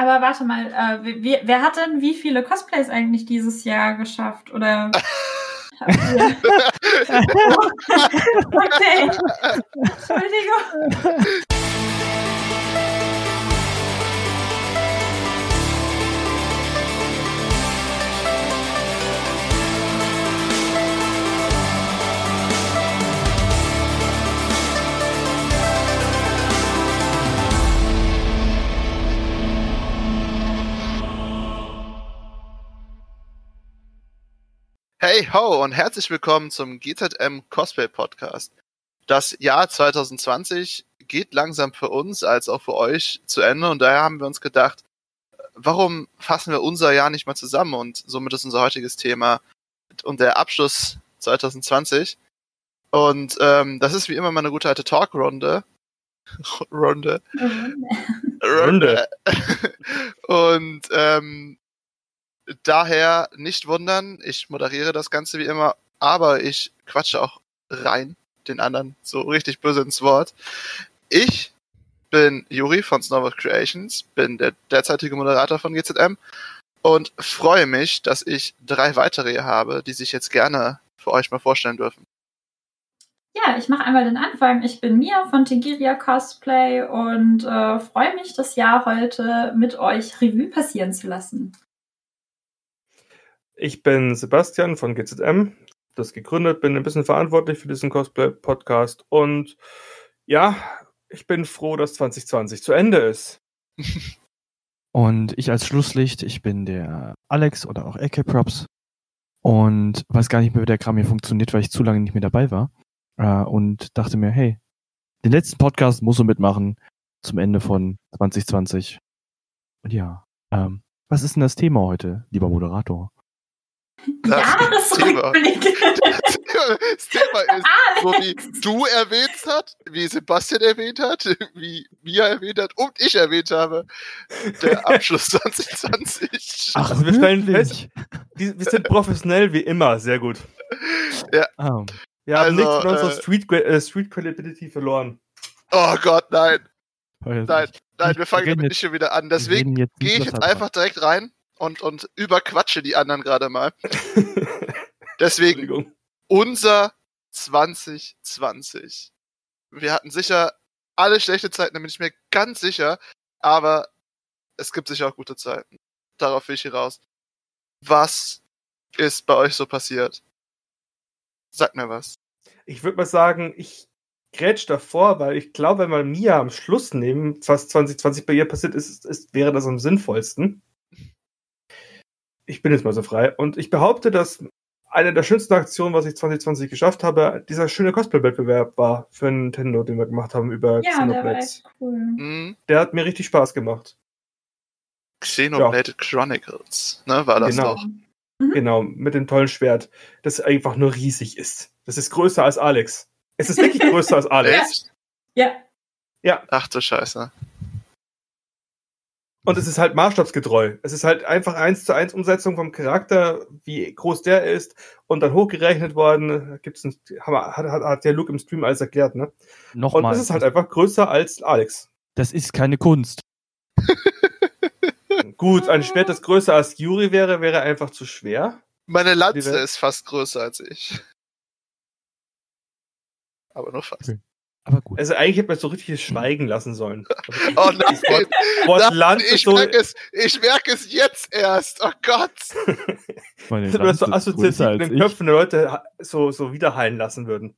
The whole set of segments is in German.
Aber warte mal, äh, wer, wer hat denn wie viele Cosplays eigentlich dieses Jahr geschafft? Oder okay. Entschuldigung. Hey ho und herzlich willkommen zum GZM Cosplay Podcast. Das Jahr 2020 geht langsam für uns als auch für euch zu Ende und daher haben wir uns gedacht, warum fassen wir unser Jahr nicht mal zusammen und somit ist unser heutiges Thema und der Abschluss 2020. Und ähm, das ist wie immer mal eine gute alte Talkrunde. Runde. Runde. und ähm, daher nicht wundern, ich moderiere das Ganze wie immer, aber ich quatsche auch rein den anderen so richtig böse ins Wort. Ich bin Juri von Snowboard Creations, bin der derzeitige Moderator von GZM und freue mich, dass ich drei weitere hier habe, die sich jetzt gerne für euch mal vorstellen dürfen. Ja, ich mache einmal den Anfang. Ich bin Mia von Tegiria Cosplay und äh, freue mich, das Jahr heute mit euch Revue passieren zu lassen. Ich bin Sebastian von GZM, das gegründet, bin ein bisschen verantwortlich für diesen Cosplay-Podcast und ja, ich bin froh, dass 2020 zu Ende ist. und ich als Schlusslicht, ich bin der Alex oder auch Ecke Props und weiß gar nicht mehr, wie der Kram hier funktioniert, weil ich zu lange nicht mehr dabei war äh, und dachte mir, hey, den letzten Podcast muss du mitmachen zum Ende von 2020. Und ja, ähm, was ist denn das Thema heute, lieber Moderator? Jahresrückblick. Das Thema ist, Alex. so wie du erwähnt hast, wie Sebastian erwähnt hat, wie Mia erwähnt hat und ich erwähnt habe, der Abschluss 2020. Ach, also wir stellen fest, wir sind professionell wie immer, sehr gut. Ja. Oh. Wir haben also, nichts von unserer äh, Street, äh, Street Credibility verloren. Oh Gott, nein. Nein, nein, wir fangen damit nicht schon wieder an. Deswegen gehe ich jetzt einfach direkt rein und, und überquatsche die anderen gerade mal. Deswegen unser 2020. Wir hatten sicher alle schlechte Zeiten, da bin ich mir ganz sicher, aber es gibt sicher auch gute Zeiten. Darauf will ich hier raus. Was ist bei euch so passiert? Sag mir was. Ich würde mal sagen, ich grätsch davor, weil ich glaube, wenn wir Mia am Schluss nehmen, was 2020 bei ihr passiert ist, ist, wäre das am sinnvollsten ich bin jetzt mal so frei. Und ich behaupte, dass eine der schönsten Aktionen, was ich 2020 geschafft habe, dieser schöne Cosplay-Wettbewerb war für Nintendo, den wir gemacht haben über ja, Xenoblade. Der, cool. Mhm. der hat mir richtig Spaß gemacht. Xenoblade ja. Chronicles, ne, war das genau. doch. Mhm. Genau, mit dem tollen Schwert, das einfach nur riesig ist. Das ist größer als Alex. Es ist wirklich größer als Alex. Ja. Ja. Ach du Scheiße. Und es ist halt maßstabsgetreu. Es ist halt einfach eins zu eins Umsetzung vom Charakter, wie groß der ist und dann hochgerechnet worden. Gibt's ein, hat, hat, hat der Luke im Stream alles erklärt, ne? Nochmal. Und es ist halt einfach größer als Alex. Das ist keine Kunst. Gut, ein Schwert, das größer als Yuri wäre, wäre einfach zu schwer. Meine Lanze ist fast größer als ich. Aber nur fast. Okay. Aber gut. Also eigentlich hätte man so richtig schweigen lassen sollen. oh nein, Wort, Wort nein ich, so merke es, ich merke es jetzt erst. Oh Gott. Meine das so assoziativ in den Köpfen der Leute so, so widerhallen lassen würden.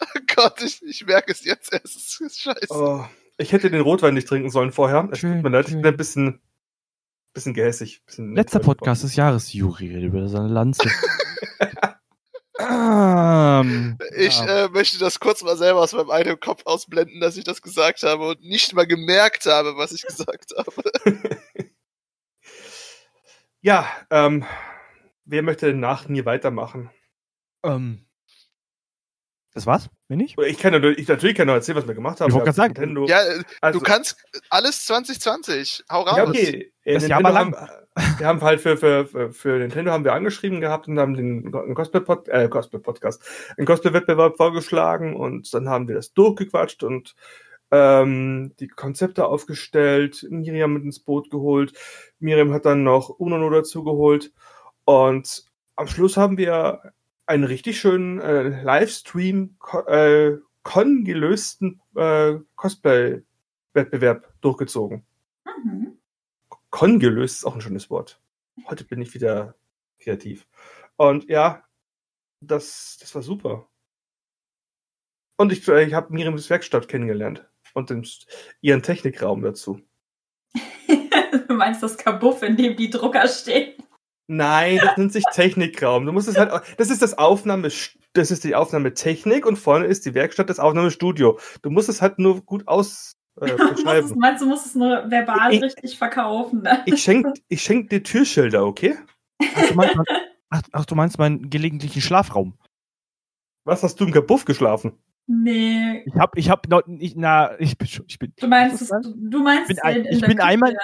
Oh Gott, ich, ich merke es jetzt erst. Das ist scheiße. Oh, ich hätte den Rotwein nicht trinken sollen vorher. Es tut mir leid, ich bin ein bisschen, bisschen gehässig. Bisschen Letzter Podcast des Jahres, Juri, über seine Lanze. Um, ich ja. äh, möchte das kurz mal selber aus meinem eigenen Kopf ausblenden, dass ich das gesagt habe und nicht mal gemerkt habe, was ich gesagt habe. ja, ähm, wer möchte denn nach mir weitermachen? Ähm, das war's? Bin ich? Ich kann ich, natürlich kann noch erzählen, was wir gemacht haben. Ich wollte gerade sagen. Nintendo. Ja, also, du kannst alles 2020. Hau raus. Ja, okay. Das Jahr mal lang. Haben, wir haben halt für, für, für, Nintendo haben wir angeschrieben gehabt und haben den Cosplay-Podcast, äh, Cosplay-Podcast, einen Cosplay-Wettbewerb vorgeschlagen und dann haben wir das durchgequatscht und ähm, die Konzepte aufgestellt, Miriam mit ins Boot geholt. Miriam hat dann noch Unono dazu geholt. Und am Schluss haben wir einen richtig schönen äh, Livestream äh, Con gelösten äh, Cosplay-Wettbewerb durchgezogen. Mhm. Con gelöst ist auch ein schönes Wort. Heute bin ich wieder kreativ. Und ja, das, das war super. Und ich, ich habe Miriams Werkstatt kennengelernt und den, ihren Technikraum dazu. du meinst das Kabuff, in dem die Drucker stehen? Nein, das nennt sich Technikraum. Du musst es halt, das ist das Aufnahme, das ist die Aufnahmetechnik und vorne ist die Werkstatt, das Aufnahmestudio. Du musst es halt nur gut aus äh, Du beschreiben. meinst du, musst es nur verbal Ich- richtig verkaufen? Ne? Ich schenk, ich schenk dir Türschilder, okay? Ach, du meinst, mein- ach, ach, du meinst meinen gelegentlichen Schlafraum? Was hast du im Kabuff geschlafen? Nee. Ich hab, ich hab noch, ich, na, ich bin schon, ich bin, Du meinst, es, du meinst Ich bin den in ich der bin Küche. einmal-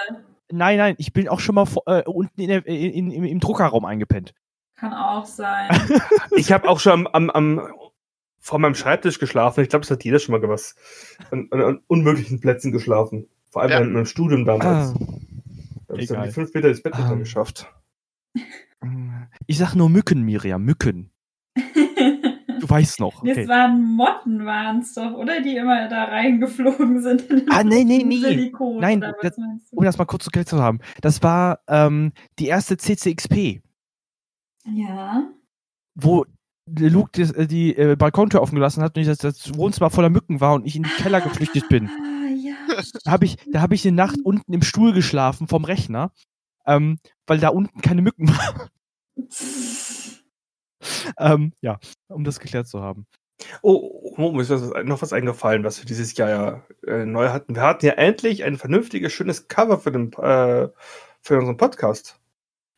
nein, nein, ich bin auch schon mal vor, äh, unten in der, in, in, im Druckerraum eingepennt. Kann auch sein. Ich habe auch schon am, am, am vor meinem Schreibtisch geschlafen. Ich glaube, das hat jeder schon mal was an, an, an unmöglichen Plätzen geschlafen. Vor allem Ja. in meinem Studium damals. Ah, da habe ich dann die fünf Meter ins Bett Ah. geschafft. ich sag nur Mücken, Miriam, Mücken. Du weißt noch. Das Okay. waren Motten, waren es doch, oder? Die immer da reingeflogen sind. Ah, nee, nee, nee. Silikon, Nein, oder was das-? Um das mal kurz zu klären zu haben. Das war ähm, die erste CCXP, Ja. wo Luke das, äh, die äh, Balkontür offen gelassen hat und ich das, das Wohnzimmer voller Mücken war und ich in den Keller geflüchtet bin. Ah, ja. Da habe ich, da hab ich eine Nacht unten im Stuhl geschlafen vom Rechner, ähm, weil da unten keine Mücken waren. ähm, ja, um das geklärt zu haben. Oh, oh, mir ist was, noch was eingefallen, was wir dieses Jahr ja äh, neu hatten. Wir hatten ja endlich ein vernünftiges, schönes Cover für, den, äh, für unseren Podcast.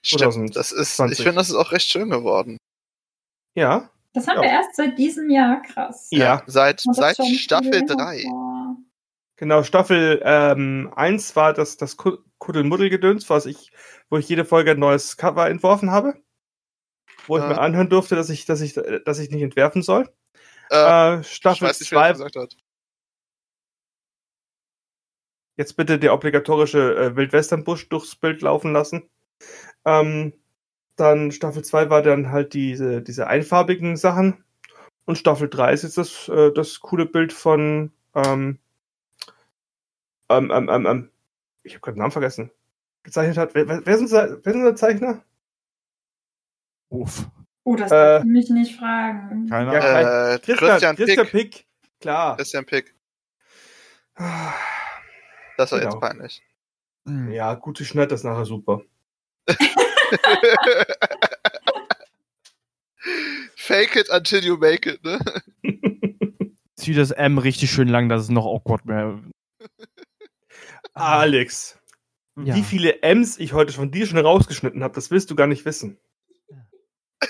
Stimmt, das ist, 2020. ich finde, das ist auch recht schön geworden. Ja. Das haben Ja. wir erst seit diesem Jahr, krass. Ja. Seit, das seit viel Staffel länger 3. vor. Genau, Staffel ähm, 1 war das, das Ku- Kuddelmuddel-Gedöns, was ich, wo ich jede Folge ein neues Cover entworfen habe. Wo ich Ja. mir anhören durfte, dass ich, dass ich, dass ich nicht entwerfen soll. Äh, Äh, Staffel weiß nicht, wer das 2, gesagt hat. jetzt bitte der obligatorische äh, Wildwestern-Busch durchs Bild laufen lassen. Ähm, dann Staffel 2 war dann halt diese, diese einfarbigen Sachen. Und Staffel 3 ist jetzt das, äh, das coole Bild von ähm, ähm, ähm, ähm, ähm, ich habe gerade den Namen vergessen. Gezeichnet hat. Wer, wer, unser, wer ist unser Zeichner? Uff. Oh, das Äh, darf ich mich nicht fragen. Keine Ja, Ahnung. Äh, Christian, Christian Christian Pick. Pick. Klar. Christian Pick. Ah, Das war Genau. jetzt peinlich. Hm. Ja, gut, ich schneide das nachher super. Fake it until you make it, ne? Zieh das M richtig schön lang, dass es noch awkward mehr. Alex, Ja. wie viele M's ich heute von dir schon rausgeschnitten habe, das willst du gar nicht wissen.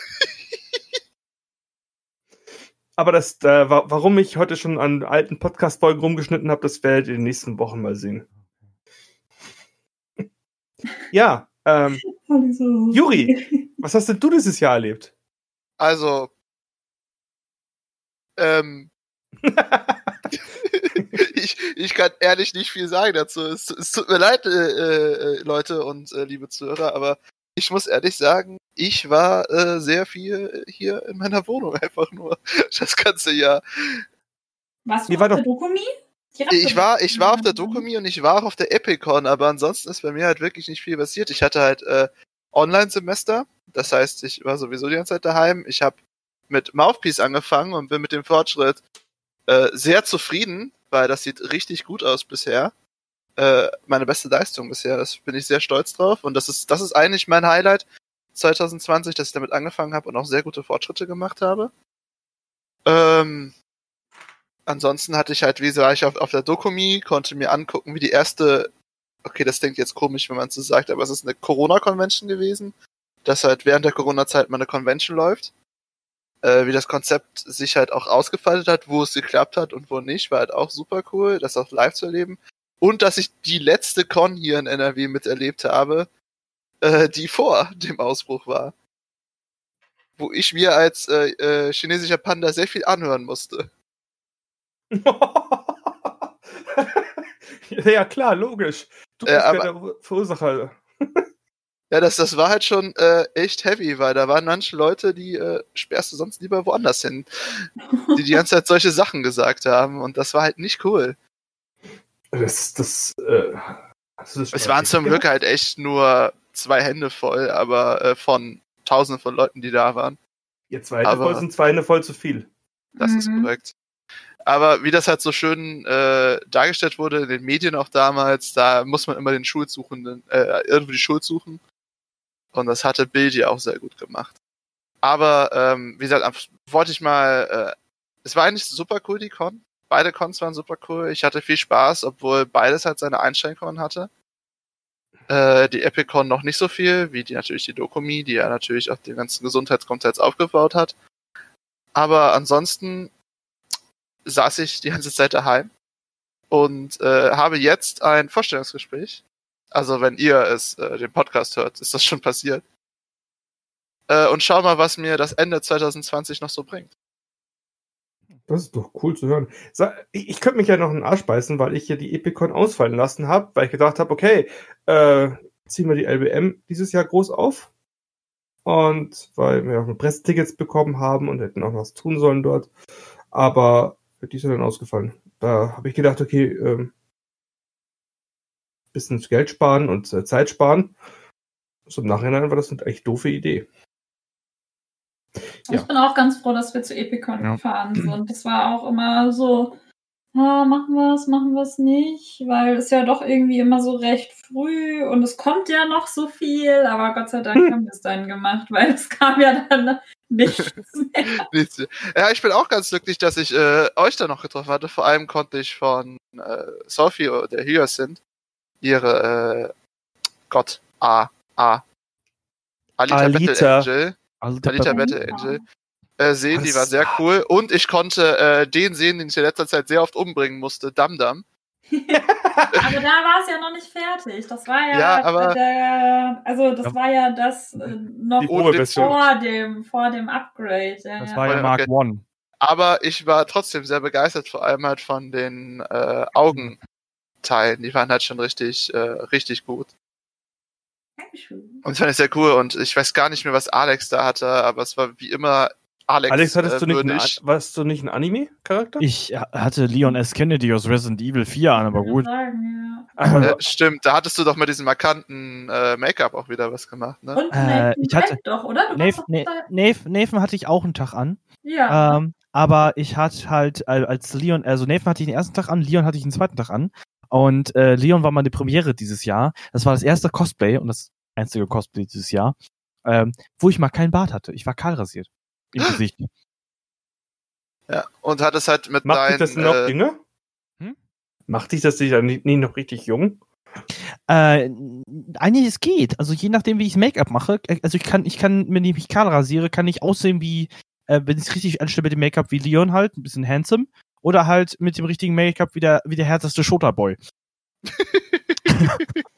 Aber das, äh, wa warum ich heute schon an alten Podcast-Folgen rumgeschnitten habe, das werdet ihr in den nächsten Wochen mal sehen. ja, ähm, Juri. was hast denn du dieses Jahr erlebt? Also, ähm, ich, ich kann ehrlich nicht viel sagen dazu. Es, es tut mir leid, äh, äh, Leute und äh, liebe Zuhörer, aber ich muss ehrlich sagen, ich war äh, sehr viel hier in meiner Wohnung einfach nur das ganze Jahr. Auf war der doch- Dokumi? Ich war, ich war auf der. Dokumi und ich war auch auf der Epicon, aber ansonsten ist bei mir halt wirklich nicht viel passiert. Ich hatte halt äh, Online-Semester, das heißt, ich war sowieso die ganze Zeit daheim. Ich habe mit Mouthpiece angefangen und bin mit dem Fortschritt äh, sehr zufrieden, weil das sieht richtig gut aus bisher. Äh, meine beste Leistung bisher, das bin ich sehr stolz drauf und das ist, das ist eigentlich mein Highlight 2020, dass ich damit angefangen habe und auch sehr gute Fortschritte gemacht habe. Ähm, ansonsten hatte ich halt, wie war ich auf, auf der Dokumi, konnte mir angucken, wie die erste, okay, das klingt jetzt komisch, wenn man es so sagt, aber es ist eine Corona-Convention gewesen, dass halt während der Corona-Zeit mal eine Convention läuft. Äh, wie das Konzept sich halt auch ausgefaltet hat, wo es geklappt hat und wo nicht, war halt auch super cool, das auch live zu erleben. Und dass ich die letzte Con hier in NRW miterlebt habe, äh, die vor dem Ausbruch war. Wo ich mir als äh, äh, chinesischer Panda sehr viel anhören musste. ja, klar, logisch. Du Äh, bist ja aber- der Verursacher. Ja, das, das war halt schon äh, echt heavy, weil da waren manche Leute, die äh, sperrst du sonst lieber woanders hin, die die ganze Zeit solche Sachen gesagt haben und das war halt nicht cool. Das, das, äh, das Es waren zum? Glück halt echt nur zwei Hände voll, aber äh, von tausenden von Leuten, die da waren. Ihr zweite aber- voll sind zwei Hände voll zu viel. Das ist Mhm. korrekt. Aber wie das halt so schön äh, dargestellt wurde in den Medien auch damals, da muss man immer den Schuldsuchenden, äh, irgendwo die Schuld suchen. Und das hatte Bild ja auch sehr gut gemacht. Aber ähm, wie gesagt, wollte ich mal, äh, es war eigentlich super cool, die Con. Beide Cons waren super cool. Ich hatte viel Spaß, obwohl beides halt seine Einschränkungen hatte. Äh, die Epicon noch nicht so viel, wie die natürlich die Dokumi, die ja natürlich auch den ganzen Gesundheitskomplex aufgebaut hat. Aber ansonsten saß ich die ganze Zeit daheim und äh, habe jetzt ein Vorstellungsgespräch. Also wenn ihr es, äh, den Podcast hört, ist das schon passiert. Äh, und schau mal, was mir das Ende 2020 noch so bringt. Das ist doch cool zu hören. Ich, könnte mich ja noch in den Arsch beißen, weil ich ja die Epicon ausfallen lassen habe, weil ich gedacht habe, okay, äh, ziehen wir die LBM dieses Jahr groß auf. Und weil wir auch Pressetickets bekommen haben und hätten auch was tun sollen dort. Aber die ist ja dann ausgefallen. Da habe ich gedacht, okay, ähm, bisschen Geld sparen und äh, Zeit sparen. So im Nachhinein war das eine echt doofe Idee. Ja. Ich bin auch ganz froh, dass wir zu Epicon Ja. gefahren sind. Das war auch immer so, ah, machen wir es, machen wir es nicht, weil es ja doch irgendwie immer so recht früh und es kommt ja noch so viel, aber Gott sei Dank haben wir es dann gemacht, weil es kam ja dann nichts mehr. Nichts. Ja, ich bin auch ganz glücklich, dass ich äh, euch da noch getroffen hatte. Vor allem konnte ich von äh, Sophie oder Hyacinth ihre äh, Gott, A, A. Alita, Alita. Battle Angel, Alita Papa- Battle Angel äh, sehen, die Was? war sehr cool. Und ich konnte äh, den sehen, den ich in letzter Zeit sehr oft umbringen musste, Dam Dam. Aber da war es ja noch nicht fertig. Das war ja, Ja, aber- der, also das Ja. war ja das äh, noch Die vor dem, vor dem Upgrade. Ja, Das ja. war ja Okay. Mark One. Aber ich war trotzdem sehr begeistert, vor allem halt von den äh, Augenteilen. Die waren halt schon richtig, äh, richtig gut. Dankeschön. Und das fand ich sehr cool. Und ich weiß gar nicht mehr, was Alex da hatte, aber es war wie immer Alex. Alex, hattest äh, du nicht, würdig. An- warst du nicht ein Anime-Charakter? Ich hatte Leon S. Kennedy aus Resident Evil 4 an, aber gut. Sagen, ja. Aber- Äh, stimmt, da hattest du doch mit diesem markanten äh, Make-up auch wieder was gemacht, ne? Und Äh, Nathan ich hatte- doch, oder? Du da- Nave, Nathan hatte ich auch einen Tag an. Ja. Ähm, aber ich hatte halt, als Leon, also Nathan hatte ich den ersten Tag an, Leon hatte ich den zweiten Tag an. Und äh, Leon war meine Premiere dieses Jahr. Das war das erste Cosplay und das einzige Cosplay dieses Jahr, ähm, wo ich mal keinen Bart hatte. Ich war kahl rasiert. Im Gesicht. Ja. Und hat es halt mit Macht dich deinen. das noch äh, jünger? Hm? Macht dich das nicht, nie noch richtig jung? Äh, eigentlich es geht. Also je nachdem, wie ich Make-up mache, äh, also ich kann, ich kann, wenn ich mich kahl rasiere, kann ich aussehen wie, äh, wenn ich es richtig anstelle mit dem Make-up wie Leon halt, ein bisschen handsome. Oder halt mit dem richtigen Make-up wie der, wie der härteste Shota-Boy.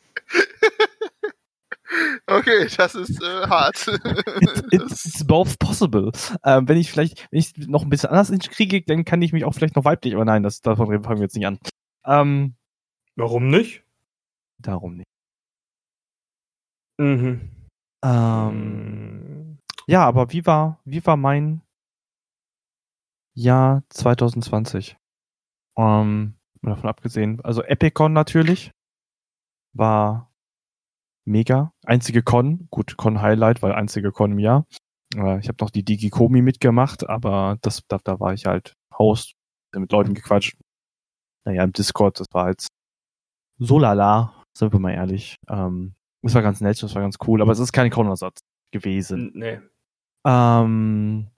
Okay, das ist äh, hart. It's, it's both possible. Ähm, wenn ich vielleicht, wenn ich noch ein bisschen anders kriege, dann kann ich mich auch vielleicht noch weiblich, aber nein, das, davon fangen wir jetzt nicht an. Ähm, Warum nicht? darum nicht. Mhm. Ähm, ja, aber wie war, wie war mein Jahr 2020? Ähm, mal davon abgesehen, also Epicon natürlich war mega. Einzige Con, gut, Con Highlight, weil einzige Con im Jahr. Äh, ich habe noch die Digikomi mitgemacht, aber das, da, da war ich halt Host, mit Leuten gequatscht. Naja, im Discord, das war jetzt so lala, sind wir mal ehrlich. Ähm, es war ganz nett, das war ganz cool, aber es ist kein Con-Ersatz gewesen. Nee. Ähm,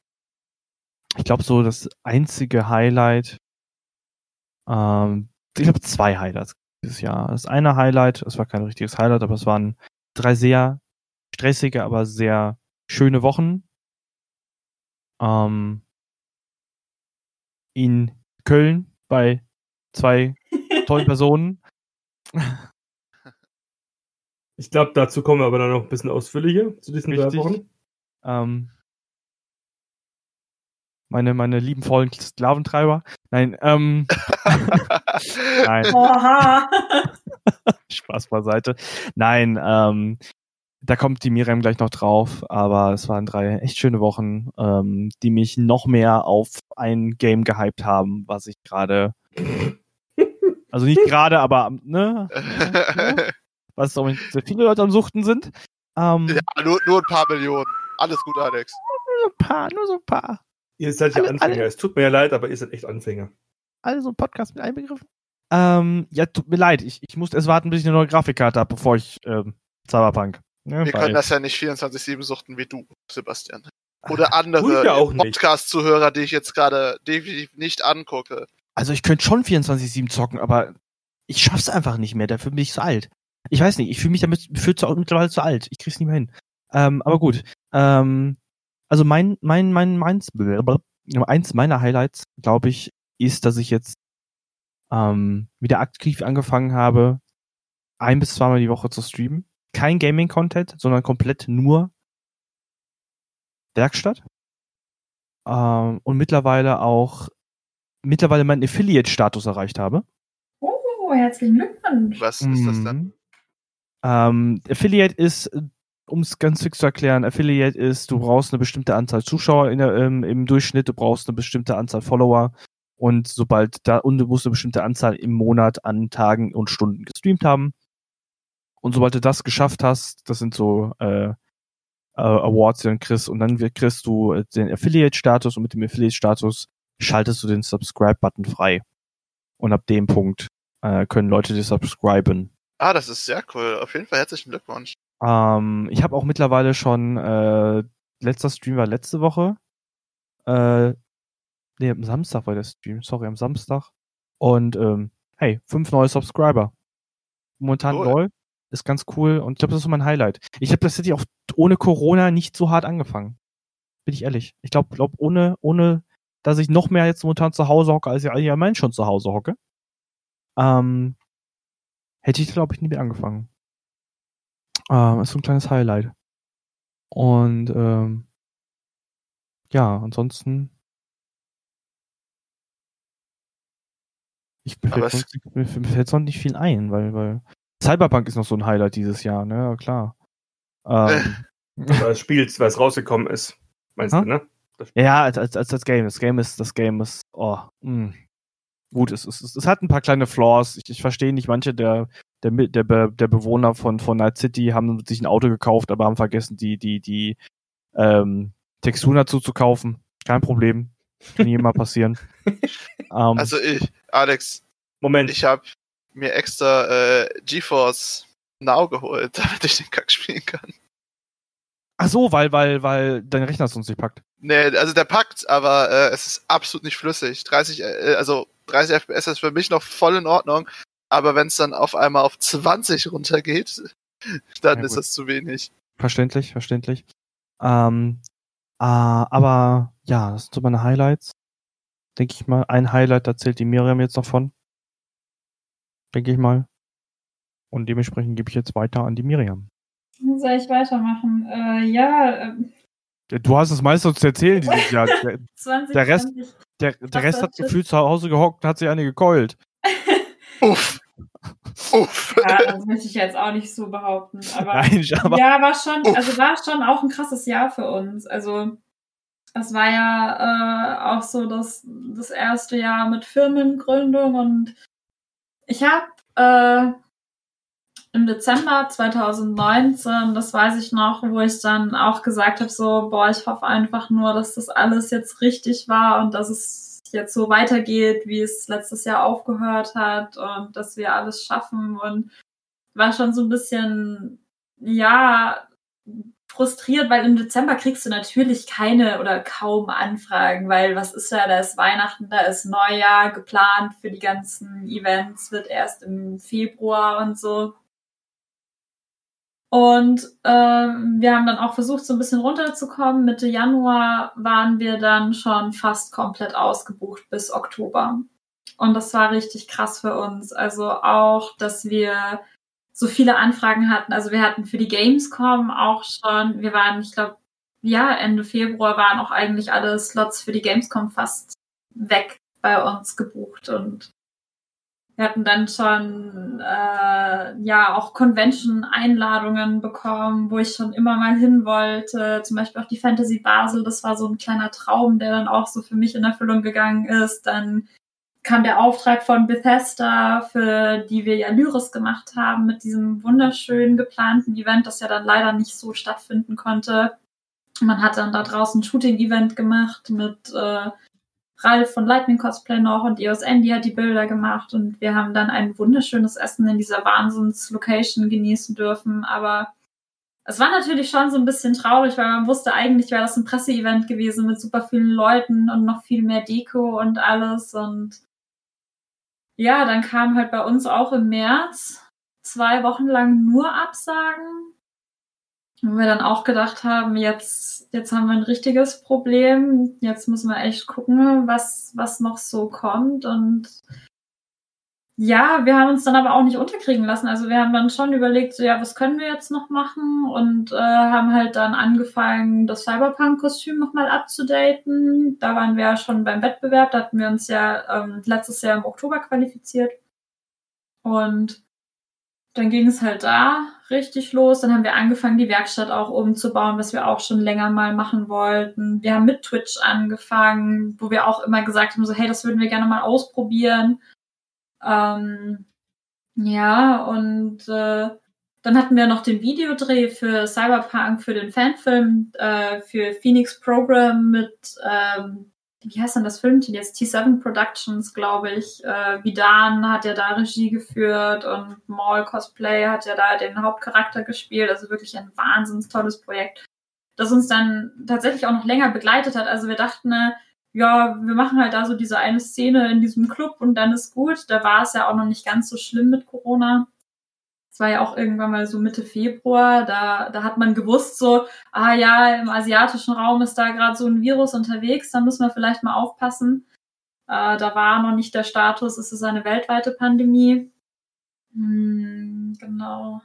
ich glaube so das einzige Highlight, ähm, ich glaube zwei Highlights dieses Jahr. Das eine Highlight, es war kein richtiges Highlight, aber es waren drei sehr stressige, aber sehr schöne Wochen. Ähm, in Köln bei zwei tollen Personen. Ich glaube, dazu kommen wir aber dann noch ein bisschen ausführlicher zu diesen drei Richtig. Wochen. Ähm, Meine, meine lieben faulen Sklaventreiber. Nein, ähm. Nein. Oha. Spaß beiseite. Nein, ähm, da kommt die Miriam gleich noch drauf, aber es waren drei echt schöne Wochen, ähm, die mich noch mehr auf ein Game gehypt haben, was ich gerade, also nicht gerade, aber ne, was auch sehr viele Leute am Suchten sind. Ähm, ja, nur, nur ein paar Millionen. Alles gut, Alex. Nur so ein paar, nur so ein paar. Ihr seid ja Alle- Anfänger. alle- Es tut mir ja leid, aber ihr seid echt Anfänger. Alle so ein Podcast mit einbegriffen. Ähm, ja, tut mir leid, ich, ich muss erst warten, bis ich eine neue Grafikkarte habe, bevor ich ähm, Cyberpunk. Ne, Wir können das ja nicht 24-7 suchten wie du, Sebastian. Oder andere ja. Podcast-Zuhörer, die ich jetzt gerade definitiv nicht angucke. Also ich könnte schon 24-7 zocken, aber ich schaff's einfach nicht mehr. Dafür bin ich zu alt. Ich weiß nicht, ich fühle mich damit für zu, mittlerweile zu alt. Ich krieg's nicht mehr hin. Ähm, aber gut. Ähm, also mein, mein, mein, meins, eins meiner Highlights, glaube ich, ist, dass ich jetzt ähm, wieder aktiv angefangen habe, ein bis zweimal die Woche zu streamen. Kein Gaming-Content, sondern komplett nur Werkstatt. Ähm, und mittlerweile auch mittlerweile meinen Affiliate-Status erreicht habe. Oh, herzlichen Glückwunsch. Was ist das denn? Mhm. Ähm, Affiliate ist, um es ganz fix zu erklären, Affiliate ist, du brauchst eine bestimmte Anzahl Zuschauer der, ähm, im Durchschnitt, du brauchst eine bestimmte Anzahl Follower und sobald da, und du musst eine bestimmte Anzahl im Monat an Tagen und Stunden gestreamt haben. Und sobald du das geschafft hast, das sind so äh, äh, Awards, die dann kriegst, und dann kriegst du äh, den Affiliate-Status und mit dem Affiliate-Status schaltest du den Subscribe-Button frei. Und ab dem Punkt äh, können Leute dir subscriben. Ah, das ist sehr cool. Auf jeden Fall herzlichen Glückwunsch. Ähm, ich habe auch mittlerweile schon, äh, letzter Stream war letzte Woche. Äh, nee, am Samstag war der Stream, sorry, am Samstag. Und ähm, hey, fünf neue Subscriber. Momentan Cool. LOL. Ist ganz cool und ich glaube, das ist so mein Highlight. Ich habe das tatsächlich auch ohne Corona nicht so hart angefangen. Bin ich ehrlich. Ich glaube, glaub, ohne, ohne, dass ich noch mehr jetzt momentan zu Hause hocke, als ich allgemein schon zu Hause hocke, ähm, hätte ich, glaube ich, nie mehr angefangen. Ähm, ist so ein kleines Highlight. Und ähm, ja, ansonsten. Ich, mir, fällt es- sonst, mir, fällt sonst nicht viel ein, weil, weil Cyberpunk ist noch so ein Highlight dieses Jahr, ne? Ja, klar. Ähm, Das Spiel, weil es rausgekommen ist. Meinst Ha? du, ne? Ja, als, als, als das Game. Das Game ist, das Game ist, oh, mh. Gut, es, es, es hat ein paar kleine Flaws. Ich, ich verstehe nicht, manche der, der, der, der Bewohner von, von Night City haben sich ein Auto gekauft, aber haben vergessen, die, die, die ähm, Texturen dazu zu kaufen. Kein Problem. Kann jedem mal passieren. ähm, Also ich, Alex, Moment, ich habe mir extra äh, GeForce Now geholt, damit ich den Kack spielen kann. ach so, weil, weil, weil dein Rechner es uns nicht packt. Nee, also der packt, aber äh, es ist absolut nicht flüssig. 30, äh, also 30 FPS ist für mich noch voll in Ordnung, aber wenn es dann auf einmal auf 20 runtergeht, dann Ja, ist das zu wenig. Verständlich, verständlich. Ähm, äh, aber ja, das sind so meine Highlights. Denke ich mal. Ein Highlight, da zählt die Miriam jetzt noch von. Denke ich mal. Und dementsprechend gebe ich jetzt weiter an die Miriam. Soll ich weitermachen? Äh, ja, ähm, Du hast das meiste zu erzählen dieses Jahr. Der, 20, Der Rest- 20. der, der Rest hat gefühlt zu Hause gehockt und hat sich eine gekeult. Uff. Uff. Ja, das möchte ich jetzt auch nicht so behaupten. Aber Nein, aber ja, war schon, Uff. also war schon auch ein krasses Jahr für uns. Also es war ja äh, auch so das, das erste Jahr mit Firmengründung und ich habe äh, im Dezember 2019, das weiß ich noch, wo ich dann auch gesagt habe, so, boah, ich hoffe einfach nur, dass das alles jetzt richtig war und dass es jetzt so weitergeht, wie es letztes Jahr aufgehört hat und dass wir alles schaffen und war schon so ein bisschen, ja, frustriert, weil im Dezember kriegst du natürlich keine oder kaum Anfragen, weil was ist ja, da ist Weihnachten, da ist Neujahr geplant für die ganzen Events, wird erst im Februar und so. Und ähm, wir haben dann auch versucht, so ein bisschen runterzukommen. Mitte Januar waren wir dann schon fast komplett ausgebucht bis Oktober. Und das war richtig krass für uns. Also auch, dass wir so viele Anfragen hatten. Also wir hatten für die Gamescom auch schon, wir waren, ich glaube, ja, Ende Februar waren auch eigentlich alle Slots für die Gamescom fast weg bei uns gebucht und wir hatten dann schon äh, ja auch Convention-Einladungen bekommen, wo ich schon immer mal hin wollte. Zum Beispiel auch die Fantasy Basel, das war so ein kleiner Traum, der dann auch so für mich in Erfüllung gegangen ist. Dann kam der Auftrag von Bethesda, für die wir ja Lyris gemacht haben, mit diesem wunderschönen geplanten Event, das ja dann leider nicht so stattfinden konnte. Man hat dann da draußen ein Shooting-Event gemacht mit äh, Ralf von Lightning Cosplay noch und EOS Andy hat die Bilder gemacht und wir haben dann ein wunderschönes Essen in dieser Wahnsinns-Location genießen dürfen. Aber es war natürlich schon so ein bisschen traurig, weil man wusste, eigentlich wäre das ein Presseevent gewesen mit super vielen Leuten und noch viel mehr Deko und alles. Und ja, dann kam halt bei uns auch im März zwei Wochen lang nur Absagen wo wir dann auch gedacht haben, jetzt, jetzt haben wir ein richtiges Problem. Jetzt müssen wir echt gucken, was, was noch so kommt. Und ja, wir haben uns dann aber auch nicht unterkriegen lassen. Also wir haben dann schon überlegt, so ja, was können wir jetzt noch machen? Und äh, haben halt dann angefangen, das Cyberpunk-Kostüm nochmal abzudaten. Da waren wir ja schon beim Wettbewerb. Da hatten wir uns ja ähm, letztes Jahr im Oktober qualifiziert. Und dann ging es halt da richtig los. Dann haben wir angefangen, die Werkstatt auch umzubauen, was wir auch schon länger mal machen wollten. Wir haben mit Twitch angefangen, wo wir auch immer gesagt haben, so, hey, das würden wir gerne mal ausprobieren. Ähm, ja, und äh, dann hatten wir noch den Videodreh für Cyberpunk, für den Fanfilm, äh, für Phoenix Program mit ähm, wie heißt denn das Filmteam jetzt? T7 Productions, glaube ich. Äh, Vidan hat ja da Regie geführt und Maul Cosplay hat ja da den Hauptcharakter gespielt. Also wirklich ein wahnsinnig tolles Projekt, das uns dann tatsächlich auch noch länger begleitet hat. Also wir dachten, äh, ja, wir machen halt da so diese eine Szene in diesem Club und dann ist gut. Da war es ja auch noch nicht ganz so schlimm mit Corona. Es war ja auch irgendwann mal so Mitte Februar, da, da hat man gewusst, so, ah ja, im asiatischen Raum ist da gerade so ein Virus unterwegs, da müssen wir vielleicht mal aufpassen. Äh, da war noch nicht der Status, es ist eine weltweite Pandemie. Hm, genau.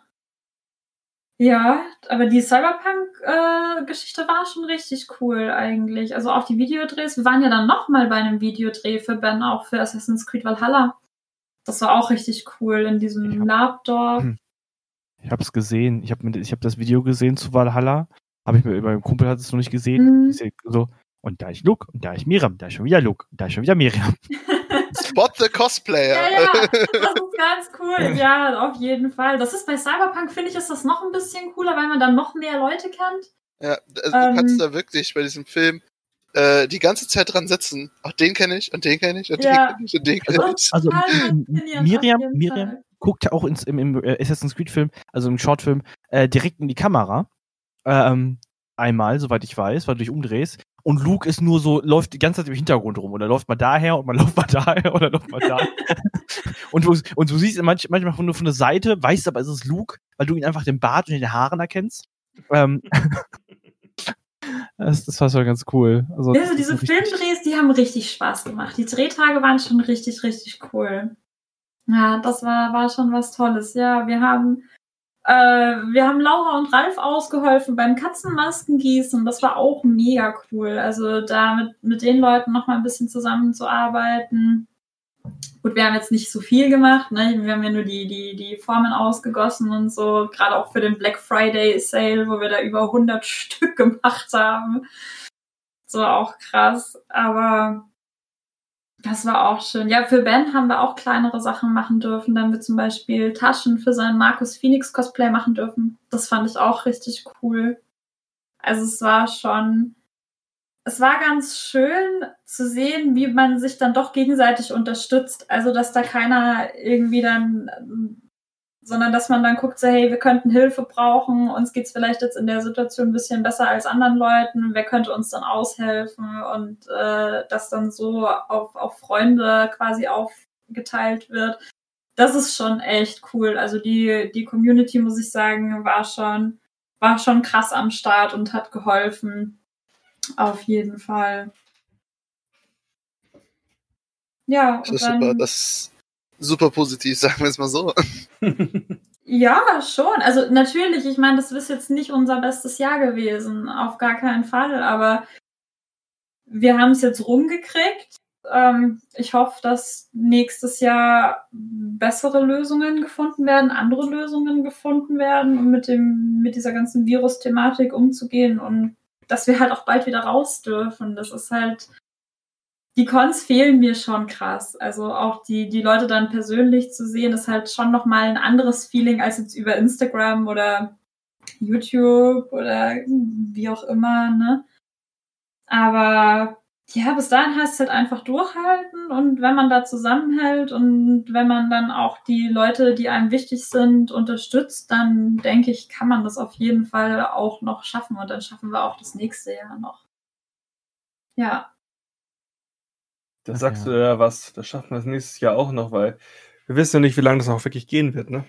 Ja, aber die Cyberpunk-Geschichte äh, war schon richtig cool eigentlich. Also auch die Videodrehs. Wir waren ja dann nochmal bei einem Videodreh für Ben, auch für Assassin's Creed Valhalla. Das war auch richtig cool in diesem Labdorf. Hm. Ich habe es gesehen. Ich habe ich hab das Video gesehen zu Valhalla. Habe ich mir, meinem Kumpel hat es noch nicht gesehen. Mhm. So, und da ist Luke, und da ist Miriam, da ist schon wieder Luke, und da ist schon wieder Miriam. Spot the Cosplayer. Ja, ja, das ist ganz cool. Ja, auf jeden Fall. Das ist bei Cyberpunk, finde ich, ist das noch ein bisschen cooler, weil man dann noch mehr Leute kennt. Ja, also ähm, du kannst da wirklich bei diesem Film äh, die ganze Zeit dran sitzen. Ach, den kenne ich und den kenne ich und ja. den kenne ich und den kenne ich. Also, also Miriam, Miriam, guckt ja auch ins, im, im äh, Assassin's Creed-Film, also im Shortfilm, äh, direkt in die Kamera. Ähm, einmal, soweit ich weiß, weil du dich umdrehst. Und Luke ist nur so, läuft die ganze Zeit im Hintergrund rum. Oder läuft mal daher und man läuft mal daher oder läuft mal da. und, du, und du siehst manch, manchmal nur von der Seite, weißt aber, es ist Luke, weil du ihn einfach den Bart und den Haaren erkennst. Ähm, das, das war schon ganz cool. Also, also diese Filmdrehs, die haben richtig Spaß gemacht. Die Drehtage waren schon richtig, richtig cool. Ja, das war, war schon was Tolles. Ja, wir haben, äh, wir haben Laura und Ralf ausgeholfen beim Katzenmaskengießen. Das war auch mega cool. Also da mit, mit den Leuten noch mal ein bisschen zusammenzuarbeiten. Gut, wir haben jetzt nicht so viel gemacht, ne? Wir haben ja nur die, die, die Formen ausgegossen und so. Gerade auch für den Black Friday Sale, wo wir da über 100 Stück gemacht haben. So auch krass. Aber das war auch schön. Ja, für Ben haben wir auch kleinere Sachen machen dürfen. Dann wir zum Beispiel Taschen für seinen Markus Phoenix Cosplay machen dürfen. Das fand ich auch richtig cool. Also es war schon, es war ganz schön zu sehen, wie man sich dann doch gegenseitig unterstützt. Also dass da keiner irgendwie dann sondern dass man dann guckt, so, hey, wir könnten Hilfe brauchen, uns geht's vielleicht jetzt in der Situation ein bisschen besser als anderen Leuten, wer könnte uns dann aushelfen und äh, das dann so auf, auf Freunde quasi aufgeteilt wird. Das ist schon echt cool. Also die, die Community, muss ich sagen, war schon, war schon krass am Start und hat geholfen. Auf jeden Fall. Ja, das ist dann, super. Das super positiv, sagen wir es mal so. Ja, schon. Also natürlich, ich meine, das ist jetzt nicht unser bestes Jahr gewesen, auf gar keinen Fall, aber wir haben es jetzt rumgekriegt. Ähm, ich hoffe, dass nächstes Jahr bessere Lösungen gefunden werden, andere Lösungen gefunden werden, um mit dem, mit dieser ganzen Virus-Thematik umzugehen und dass wir halt auch bald wieder raus dürfen. Das ist halt, die Cons fehlen mir schon krass. Also auch die, die Leute dann persönlich zu sehen, ist halt schon nochmal ein anderes Feeling als jetzt über Instagram oder YouTube oder wie auch immer, ne? Aber ja, bis dahin heißt es halt einfach durchhalten und wenn man da zusammenhält und wenn man dann auch die Leute, die einem wichtig sind, unterstützt, dann denke ich, kann man das auf jeden Fall auch noch schaffen und dann schaffen wir auch das nächste Jahr noch. Ja. Da sagst ja. du ja was, das schaffen wir das nächstes Jahr auch noch, weil wir wissen ja nicht, wie lange das noch wirklich gehen wird, ne?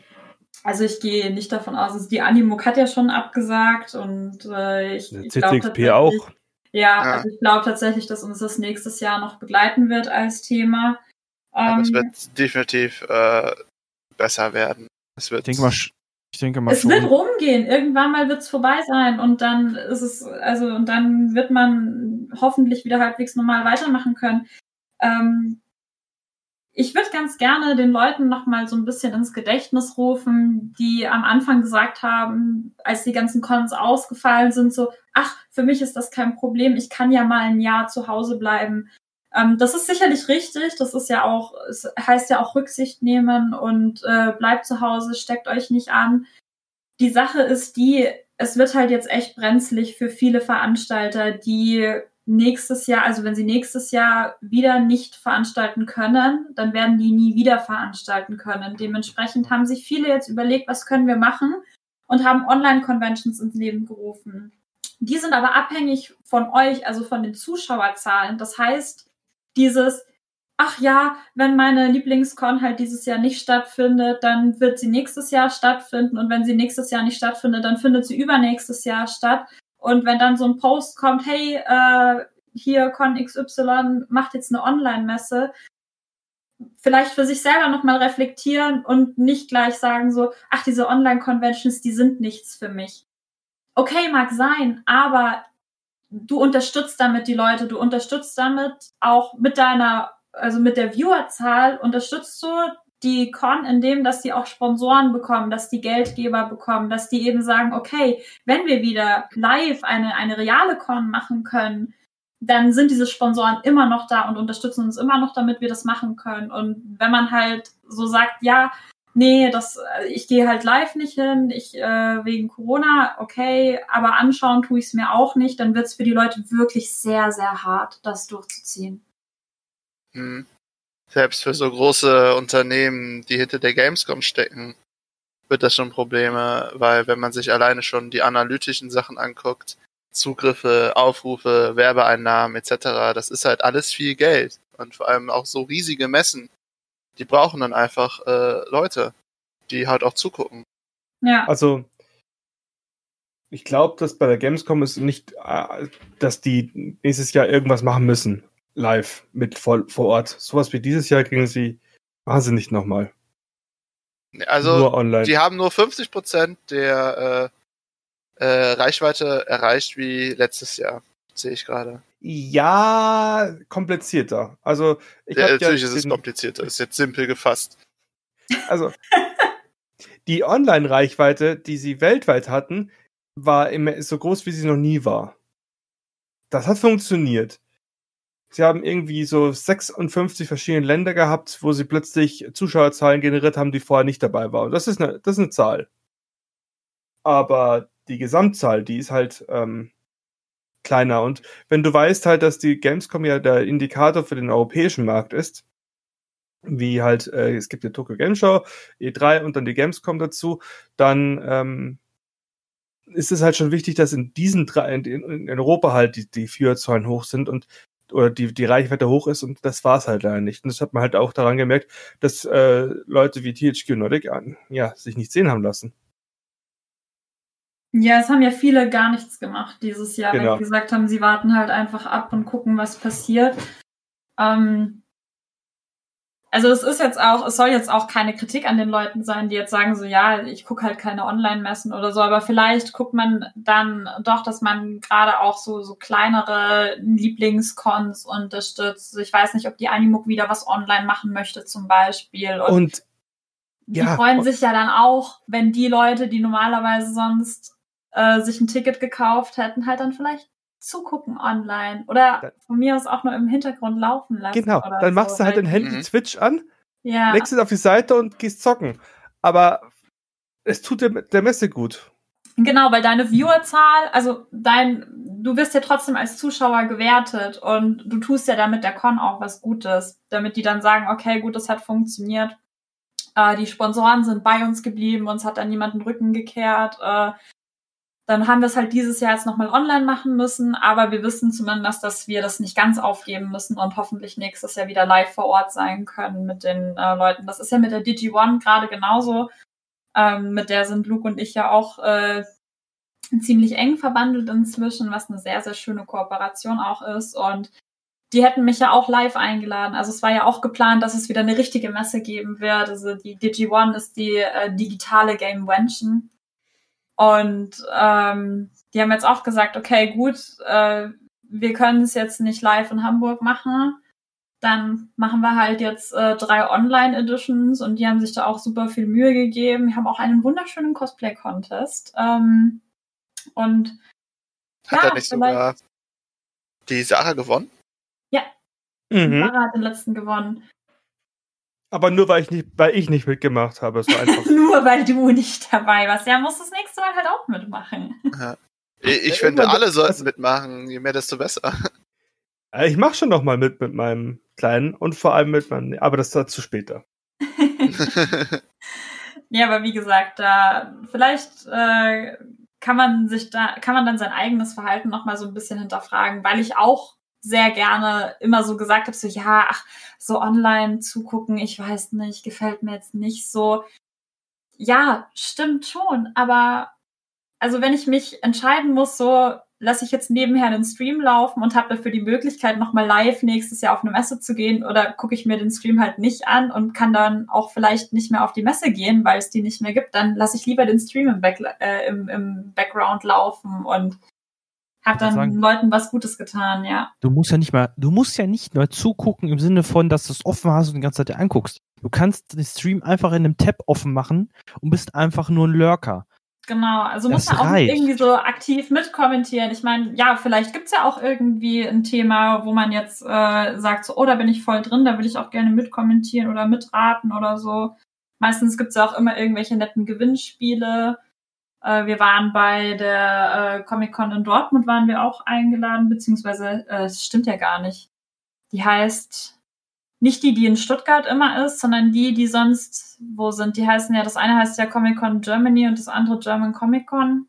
Also ich gehe nicht davon aus, also die Animuk hat ja schon abgesagt und äh, ich, ich glaube auch. Ja, ja. also ich glaube tatsächlich, dass uns das nächstes Jahr noch begleiten wird als Thema. Aber ähm, es wird definitiv äh, besser werden. Es wird, ich denke mal, ich denke mal es schon. wird rumgehen. Irgendwann mal wird es vorbei sein und dann ist es, also und dann wird man hoffentlich wieder halbwegs normal weitermachen können. Ähm, ich würde ganz gerne den Leuten noch mal so ein bisschen ins Gedächtnis rufen, die am Anfang gesagt haben, als die ganzen Cons ausgefallen sind, so, ach, für mich ist das kein Problem, ich kann ja mal ein Jahr zu Hause bleiben. Ähm, das ist sicherlich richtig, das ist ja auch, es heißt ja auch Rücksicht nehmen und äh, bleibt zu Hause, steckt euch nicht an. Die Sache ist die, es wird halt jetzt echt brenzlig für viele Veranstalter, die nächstes Jahr, also wenn sie nächstes Jahr wieder nicht veranstalten können, dann werden die nie wieder veranstalten können. Dementsprechend haben sich viele jetzt überlegt, was können wir machen und haben Online-Conventions ins Leben gerufen. Die sind aber abhängig von euch, also von den Zuschauerzahlen. Das heißt, dieses, ach ja, wenn meine Lieblingscon halt dieses Jahr nicht stattfindet, dann wird sie nächstes Jahr stattfinden und wenn sie nächstes Jahr nicht stattfindet, dann findet sie übernächstes Jahr statt. Und wenn dann so ein Post kommt, hey, äh, hier Con XY macht jetzt eine Online-Messe, vielleicht für sich selber nochmal reflektieren und nicht gleich sagen so, ach, diese Online-Conventions, die sind nichts für mich. Okay, mag sein, aber du unterstützt damit die Leute, du unterstützt damit auch mit deiner, also mit der Viewerzahl, unterstützt du die Con in dem, dass die auch Sponsoren bekommen, dass die Geldgeber bekommen, dass die eben sagen, okay, wenn wir wieder live eine, eine reale Con machen können, dann sind diese Sponsoren immer noch da und unterstützen uns immer noch, damit wir das machen können. Und wenn man halt so sagt, ja, nee, das, ich gehe halt live nicht hin, ich äh, wegen Corona, okay, aber anschauen tue ich es mir auch nicht, dann wird es für die Leute wirklich sehr, sehr hart, das durchzuziehen. Hm selbst für so große Unternehmen, die hinter der Gamescom stecken, wird das schon Probleme, weil wenn man sich alleine schon die analytischen Sachen anguckt, Zugriffe, Aufrufe, Werbeeinnahmen etc., das ist halt alles viel Geld. Und vor allem auch so riesige Messen, die brauchen dann einfach äh, Leute, die halt auch zugucken. Ja. Also ich glaube, dass bei der Gamescom ist nicht, äh, dass die nächstes Jahr irgendwas machen müssen live mit vor, vor Ort. Sowas wie dieses Jahr kriegen sie wahnsinnig nochmal. Also, die haben nur 50 Prozent der äh, äh, Reichweite erreicht wie letztes Jahr, sehe ich gerade. Ja, komplizierter. Also, ich ja, natürlich ja ist es komplizierter, ist jetzt simpel gefasst. Also, die Online-Reichweite, die sie weltweit hatten, war immer so groß, wie sie noch nie war. Das hat funktioniert sie haben irgendwie so 56 verschiedene Länder gehabt, wo sie plötzlich Zuschauerzahlen generiert haben, die vorher nicht dabei waren. Das ist eine, das ist eine Zahl. Aber die Gesamtzahl, die ist halt ähm, kleiner. Und wenn du weißt halt, dass die Gamescom ja der Indikator für den europäischen Markt ist, wie halt, äh, es gibt die Tokyo Game Show, E3 und dann die Gamescom dazu, dann ähm, ist es halt schon wichtig, dass in diesen drei, in, in Europa halt die, die Viewerzahlen hoch sind und oder die, die Reichweite hoch ist und das war es halt leider nicht. Und das hat man halt auch daran gemerkt, dass äh, Leute wie THQ Nordic an, ja, sich nicht sehen haben lassen. Ja, es haben ja viele gar nichts gemacht dieses Jahr, genau. weil sie gesagt haben, sie warten halt einfach ab und gucken, was passiert. Ähm, also es ist jetzt auch, es soll jetzt auch keine Kritik an den Leuten sein, die jetzt sagen so, ja, ich gucke halt keine Online-Messen oder so, aber vielleicht guckt man dann doch, dass man gerade auch so, so kleinere Lieblingscons unterstützt. Ich weiß nicht, ob die Animuk wieder was online machen möchte zum Beispiel. Und, Und die ja. freuen sich ja dann auch, wenn die Leute, die normalerweise sonst äh, sich ein Ticket gekauft hätten, halt dann vielleicht zugucken online oder von mir aus auch nur im Hintergrund laufen lassen. genau, oder dann so. machst du halt dein Handy Mhm. Twitch an, ja. legst es auf die Seite und gehst zocken. Aber es tut der, der Messe gut. Genau, weil deine Viewerzahl, also dein, du wirst ja trotzdem als Zuschauer gewertet und du tust ja damit der Con auch was Gutes, damit die dann sagen, okay, gut, das hat funktioniert. Äh, die Sponsoren sind bei uns geblieben, uns hat dann niemand den Rücken gekehrt. Äh, dann haben wir es halt dieses Jahr jetzt nochmal online machen müssen, aber wir wissen zumindest, dass wir das nicht ganz aufgeben müssen und hoffentlich nächstes Jahr wieder live vor Ort sein können mit den äh, Leuten. Das ist ja mit der Digi One gerade genauso. Ähm, mit der sind Luke und ich ja auch äh, ziemlich eng verbandelt inzwischen, was eine sehr, sehr schöne Kooperation auch ist. Und die hätten mich ja auch live eingeladen. Also es war ja auch geplant, dass es wieder eine richtige Messe geben wird. Also die Digi One ist die äh, digitale Gamevention. Und ähm, die haben jetzt auch gesagt, okay, gut, äh, wir können es jetzt nicht live in Hamburg machen. Dann machen wir halt jetzt äh, drei Online-Editions und die haben sich da auch super viel Mühe gegeben. Wir haben auch einen wunderschönen Cosplay-Contest. Ähm, und Hat Ja, er nicht vielleicht- sogar die Sache gewonnen? Mhm. Sarah hat den letzten gewonnen. Aber nur weil ich nicht, weil ich nicht mitgemacht habe. Es war einfach. Nur weil du nicht dabei warst. Ja, musst das nächste Mal halt auch mitmachen. Ich, ich Ja, finde, alle sollten also- mitmachen. Je mehr, desto besser. Ich mache schon noch mal mit mit meinem Kleinen und vor allem mit meinem. Aber das dazu später. Ja, aber wie gesagt, da vielleicht äh, kann man sich da, kann man dann sein eigenes Verhalten nochmal so ein bisschen hinterfragen, weil ich auch sehr gerne immer so gesagt habe, so ja, ach, so online zugucken, ich weiß nicht, gefällt mir jetzt nicht so. Ja, stimmt schon, aber also wenn ich mich entscheiden muss, so lasse ich jetzt nebenher den Stream laufen und habe dafür die Möglichkeit, nochmal live nächstes Jahr auf eine Messe zu gehen oder gucke ich mir den Stream halt nicht an und kann dann auch vielleicht nicht mehr auf die Messe gehen, weil es die nicht mehr gibt, dann lasse ich lieber den Stream im, Back äh, im, im Background laufen und Ich dann sagen- Leuten was Gutes getan, ja. Du musst ja nicht mal, du musst ja nicht nur zugucken im Sinne von, dass du es offen hast und die ganze Zeit dir anguckst. Du kannst den Stream einfach in einem Tab offen machen und bist einfach nur ein Lurker. Genau, also muss Das man auch nicht reicht. irgendwie so aktiv mitkommentieren. Ich meine, ja, vielleicht gibt's ja auch irgendwie ein Thema, wo man jetzt äh, sagt, so, oh, da bin ich voll drin, da will ich auch gerne mitkommentieren oder mitraten oder so. Meistens gibt's ja auch immer irgendwelche netten Gewinnspiele. Äh, wir waren bei der äh, Comic-Con in Dortmund, waren wir auch eingeladen, beziehungsweise, äh, es stimmt ja gar nicht. Die heißt nicht die, die in Stuttgart immer ist, sondern die, die sonst wo sind. Die heißen ja, das eine heißt ja Comic Con Germany und das andere German Comic Con.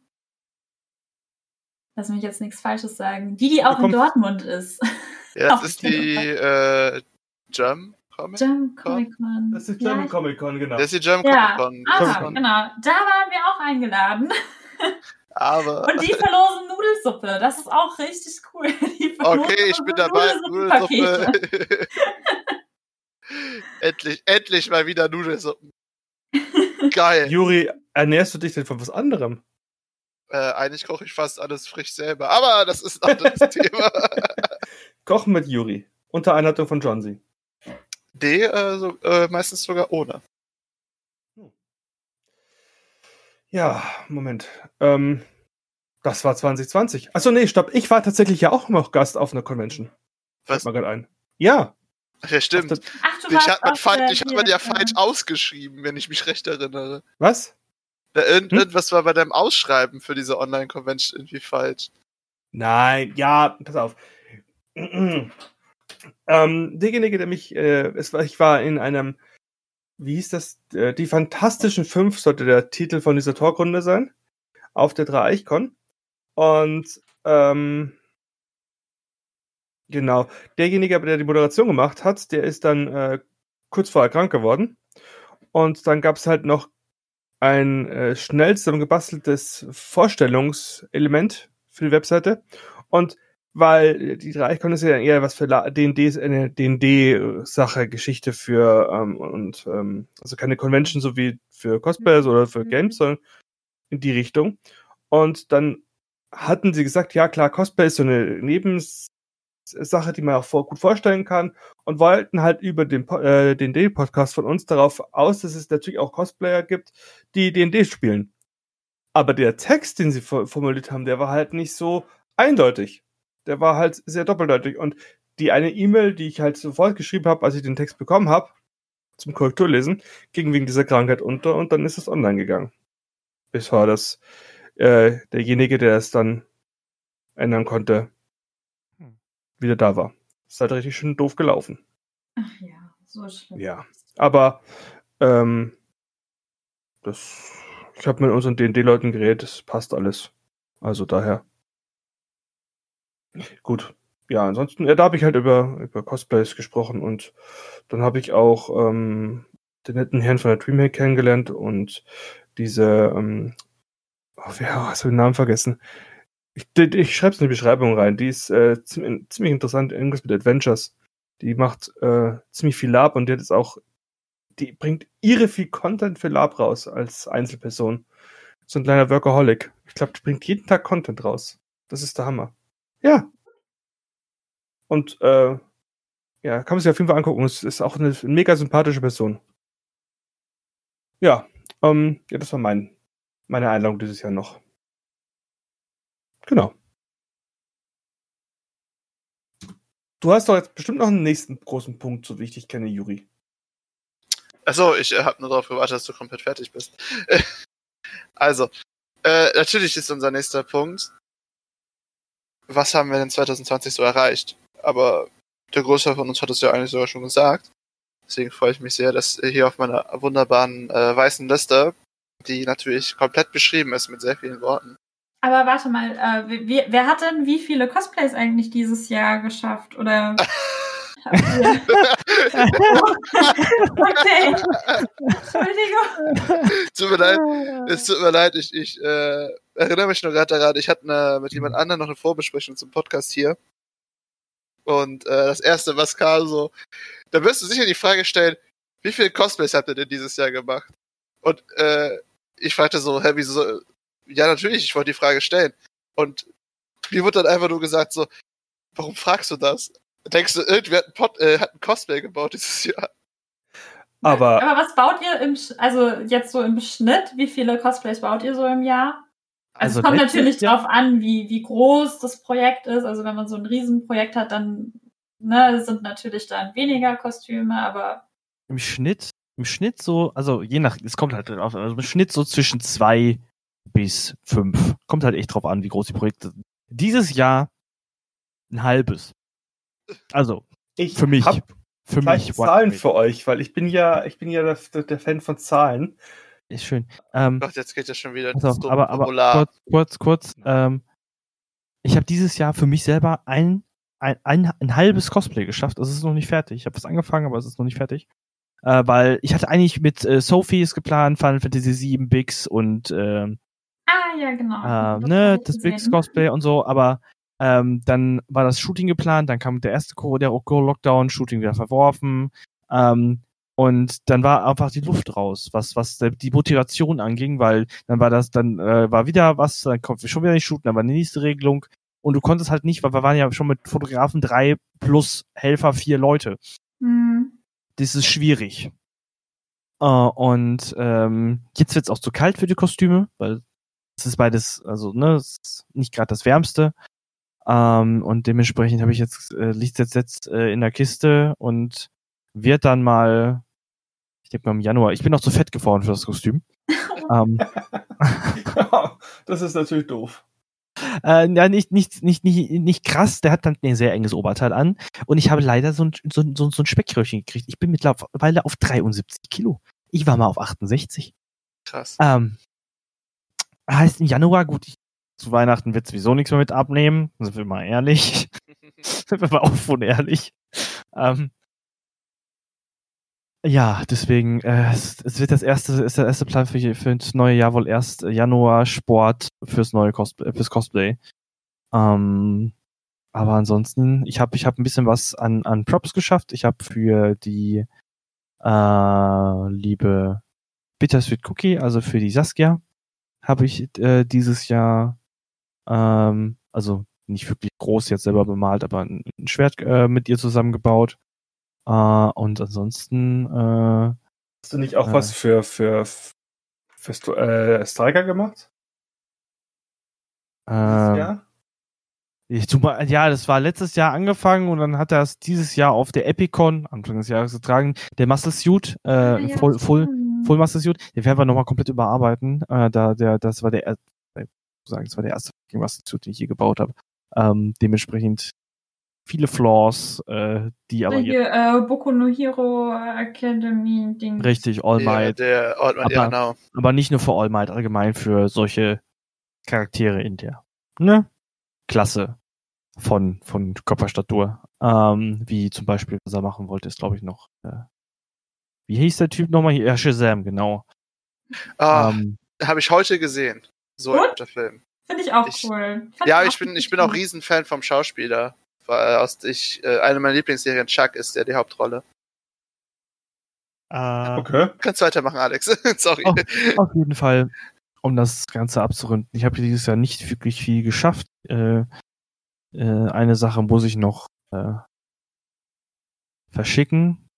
Lass mich jetzt nichts Falsches sagen. Die, die auch in Dortmund ist. Ja, das ist die äh, Germ Comic. German Comic Con. Das ist ja, German ich- Comic Con, genau. Das ist die German Ja, Comic Con. ah, Comic-Con. genau. Da waren wir auch eingeladen. Aber Und die verlosen Nudelsuppe. Das ist auch richtig cool. Die verlosen okay, ich bin dabei. Nudelsuppe. endlich, endlich mal wieder Nudelsuppen. Geil. Juri, ernährst du dich denn von was anderem? Äh, eigentlich koche ich fast alles frisch selber, aber das ist ein anderes Thema. Kochen mit Juri. Unter Einleitung von Johnsy. D, äh, so, äh, meistens sogar ohne. Ja, Moment. Ähm, das war 2020. Achso, nee, stopp. Ich war tatsächlich ja auch noch Gast auf einer Convention. Was? Fällt mir gerade ein. Ja. Ach ja, stimmt. Ach, du Ich habe man falsch, ich hab man ja falsch ausgeschrieben, wenn ich mich recht erinnere. Was? Da, irgend, Hm? Irgendwas war bei deinem Ausschreiben für diese Online-Convention irgendwie falsch. Nein, ja, pass auf. Ähm, derjenige, der mich, äh, es war, ich war in einem, wie hieß das? Äh, die Fantastischen Fünf sollte der Titel von dieser Talkrunde sein. Auf der Dreieichkon. Und, ähm, genau, derjenige, der die Moderation gemacht hat, der ist dann äh, kurz vorher krank geworden. Und dann gab es halt noch ein äh, schnell zusammengebasteltes Vorstellungselement für die Webseite. Und weil die Dreiecon ist ja eher was für D&D-Sache, Geschichte für ähm, und ähm, also keine Convention so wie für Cosplayers oder für Games, sondern in die Richtung. Und dann hatten sie gesagt, ja klar, Cosplay ist so eine Nebensache, die man auch vor, gut vorstellen kann und wollten halt über den äh, D&D-Podcast von uns darauf aus, dass es natürlich auch Cosplayer gibt, die D&D spielen. Aber der Text, den sie formuliert haben, der war halt nicht so eindeutig der war halt sehr doppeldeutig. Und die eine E-Mail, die ich halt sofort geschrieben habe, als ich den Text bekommen habe, zum Korrekturlesen, ging wegen dieser Krankheit unter und dann ist es online gegangen. Bis war das äh, derjenige, der es dann ändern konnte, wieder da war. Ist halt richtig schön doof gelaufen. Ach ja, so schlimm. Ja, aber ähm, das, ich habe mit unseren D&D-Leuten geredet, das passt alles. Also daher. Gut. Ja, ansonsten, ja, da habe ich halt über, über Cosplays gesprochen und dann habe ich auch ähm, den netten Herrn von der Dreamhack kennengelernt und diese, ähm, oh, wer hast du den Namen vergessen? Ich, ich schreibe es in die Beschreibung rein. Die ist äh, ziemlich, ziemlich interessant, irgendwas mit Adventures. Die macht äh, ziemlich viel Lab und die hat jetzt auch, die bringt ihre viel Content für Lab raus als Einzelperson. So ein kleiner Workaholic. Ich glaube, die bringt jeden Tag Content raus. Das ist der Hammer. Ja. Und äh, ja, kann man sich auf jeden Fall angucken. Es ist auch eine mega sympathische Person. Ja, ähm, ja, das war mein, meine Einladung dieses Jahr noch. Genau. Du hast doch jetzt bestimmt noch einen nächsten großen Punkt, so wie ich dich kenne, Juri. Achso, ich äh, habe nur darauf gewartet, dass du komplett fertig bist. also, äh, natürlich ist unser nächster Punkt was haben wir denn 2020 so erreicht? Aber der Großteil von uns hat es ja eigentlich sogar schon gesagt. Deswegen freue ich mich sehr, dass hier auf meiner wunderbaren äh, weißen Liste, die natürlich komplett beschrieben ist mit sehr vielen Worten. Aber warte mal, äh, wer, wer hat denn wie viele Cosplays eigentlich dieses Jahr geschafft? Oder okay. Entschuldigung. Tut mir leid. Es tut mir leid. Ich, ich äh, erinnere mich nur gerade daran, ich hatte eine, mit jemand anderem noch eine Vorbesprechung zum Podcast hier. Und äh, das erste, was kam, so, da wirst du sicher die Frage stellen, wie viele Cosplays habt ihr denn dieses Jahr gemacht? Und äh, ich fragte so, hä, wieso? Ja, natürlich, ich wollte die Frage stellen. Und mir wurde dann einfach nur gesagt so, warum fragst du das? Denkst du, irgendwer hat ein, Pod, äh, hat ein Cosplay gebaut dieses Jahr? Aber, Aber was baut ihr im, also jetzt so im Schnitt? Wie viele Cosplays baut ihr so im Jahr? Also, also es kommt natürlich Jahr? drauf an, wie, wie groß das Projekt ist. Also wenn man so ein Riesenprojekt hat, dann ne, sind natürlich dann weniger Kostüme, aber. Im Schnitt, im Schnitt so, also je nach, es kommt halt drauf, also im Schnitt so zwischen zwei bis fünf. Kommt halt echt drauf an, wie groß die Projekte sind. Dieses Jahr ein halbes. Also, ich für mich. Hab für mich. Zahlen für euch, weil ich bin ja, ich bin ja der, der Fan von Zahlen. Ist schön. Ähm, Gott, jetzt geht ja schon wieder also, aber, aber kurz, kurz, kurz. Ähm, ich habe dieses Jahr für mich selber ein, ein, ein, ein halbes Cosplay geschafft. Es ist noch nicht fertig. Ich habe was angefangen, aber es ist noch nicht fertig. Äh, weil ich hatte eigentlich mit äh, Sophies geplant, Final Fantasy VII, Bix und ähm, Ah, ja, genau. Äh, ne, das Bix Cosplay und so, aber ähm, dann war das Shooting geplant, dann kam der erste Lockdown, Shooting wieder verworfen. Ähm, und dann war einfach die Luft raus, was, was die Motivation anging, weil dann war das, dann äh, war wieder was, dann kommt wir schon wieder nicht shooten, dann war die nächste Regelung. Und du konntest halt nicht, weil wir waren ja schon mit Fotografen drei plus Helfer vier Leute. Mhm. Das ist schwierig. Uh, und ähm, jetzt wird's auch zu kalt für die Kostüme, weil es ist beides, also ne, es ist nicht gerade das Wärmste. Ähm, und dementsprechend habe ich jetzt, äh, liegt jetzt, jetzt äh, in der Kiste und wird dann mal, ich denke mal im Januar, ich bin noch zu fett geworden für das Kostüm. ähm, das ist natürlich doof. Äh, ja, nicht, nicht, nicht, nicht, nicht krass, der hat dann ein sehr enges Oberteil an. Und ich habe leider so ein, so, so, so ein Speckröhrchen gekriegt. Ich bin mittlerweile auf 73 Kilo. Ich war mal auf 68. Krass. Ähm, heißt im Januar, gut, ich zu Weihnachten wird sowieso nichts mehr mit abnehmen. Sind wir mal ehrlich. sind wir mal offen und ehrlich. Ähm, ja, deswegen, äh, es, wird das erste, ist der erste Plan für, für das neue Jahr wohl erst Januar Sport fürs neue Cosplay, fürs Cosplay. Ähm, aber ansonsten, ich habe ich hab ein bisschen was an, an Props geschafft. Ich habe für die äh, liebe Bittersweet Cookie, also für die Saskia, habe ich äh, dieses Jahr, ähm, also nicht wirklich groß jetzt selber bemalt, aber ein, ein Schwert äh, mit ihr zusammengebaut. Äh, und ansonsten äh, Hast du nicht auch Äh. was für, für, für Sto- äh, Striker gemacht? ähm, ja? Ich tu mal, ja, das war letztes Jahr angefangen und dann hat er es dieses Jahr auf der Epicon Anfang des Jahres getragen. Der Muscle Suit, äh, Ah, ja, Full, Full. Full Muscle Suit, den werden wir nochmal komplett überarbeiten. Äh, da, der, das war der, er- äh, sagen, das war der erste fucking Muscle Suit, den ich je gebaut habe. Ähm, dementsprechend viele Flaws, äh, die aber jetzt Hier, äh, Boku no Hero Academy Ding. richtig All Der, Might, der Old Man, ja, Aber- genau. aber nicht nur für All Might, allgemein für solche Charaktere in der ne? Klasse von, von Körperstatur. Ähm, wie zum Beispiel, was er machen wollte, ist, glaube ich, noch. Äh, wie hieß der Typ nochmal? hier? Ja, Shazam, genau. Ah, Ähm, habe ich heute gesehen. So ein guter Film. Finde ich auch Ich- cool. Fand Ja, ich bin, ich bin auch. Riesenfan vom Schauspieler. Weil aus ich, äh, eine meiner Lieblingsserien, Chuck, ist der die Hauptrolle. äh, Okay. Kannst weitermachen, Alex. Sorry. Oh. Auf jeden Fall, um das Ganze abzurunden. Ich habe dieses Jahr nicht wirklich viel geschafft. Äh, äh, eine Sache muss ich noch äh, verschicken.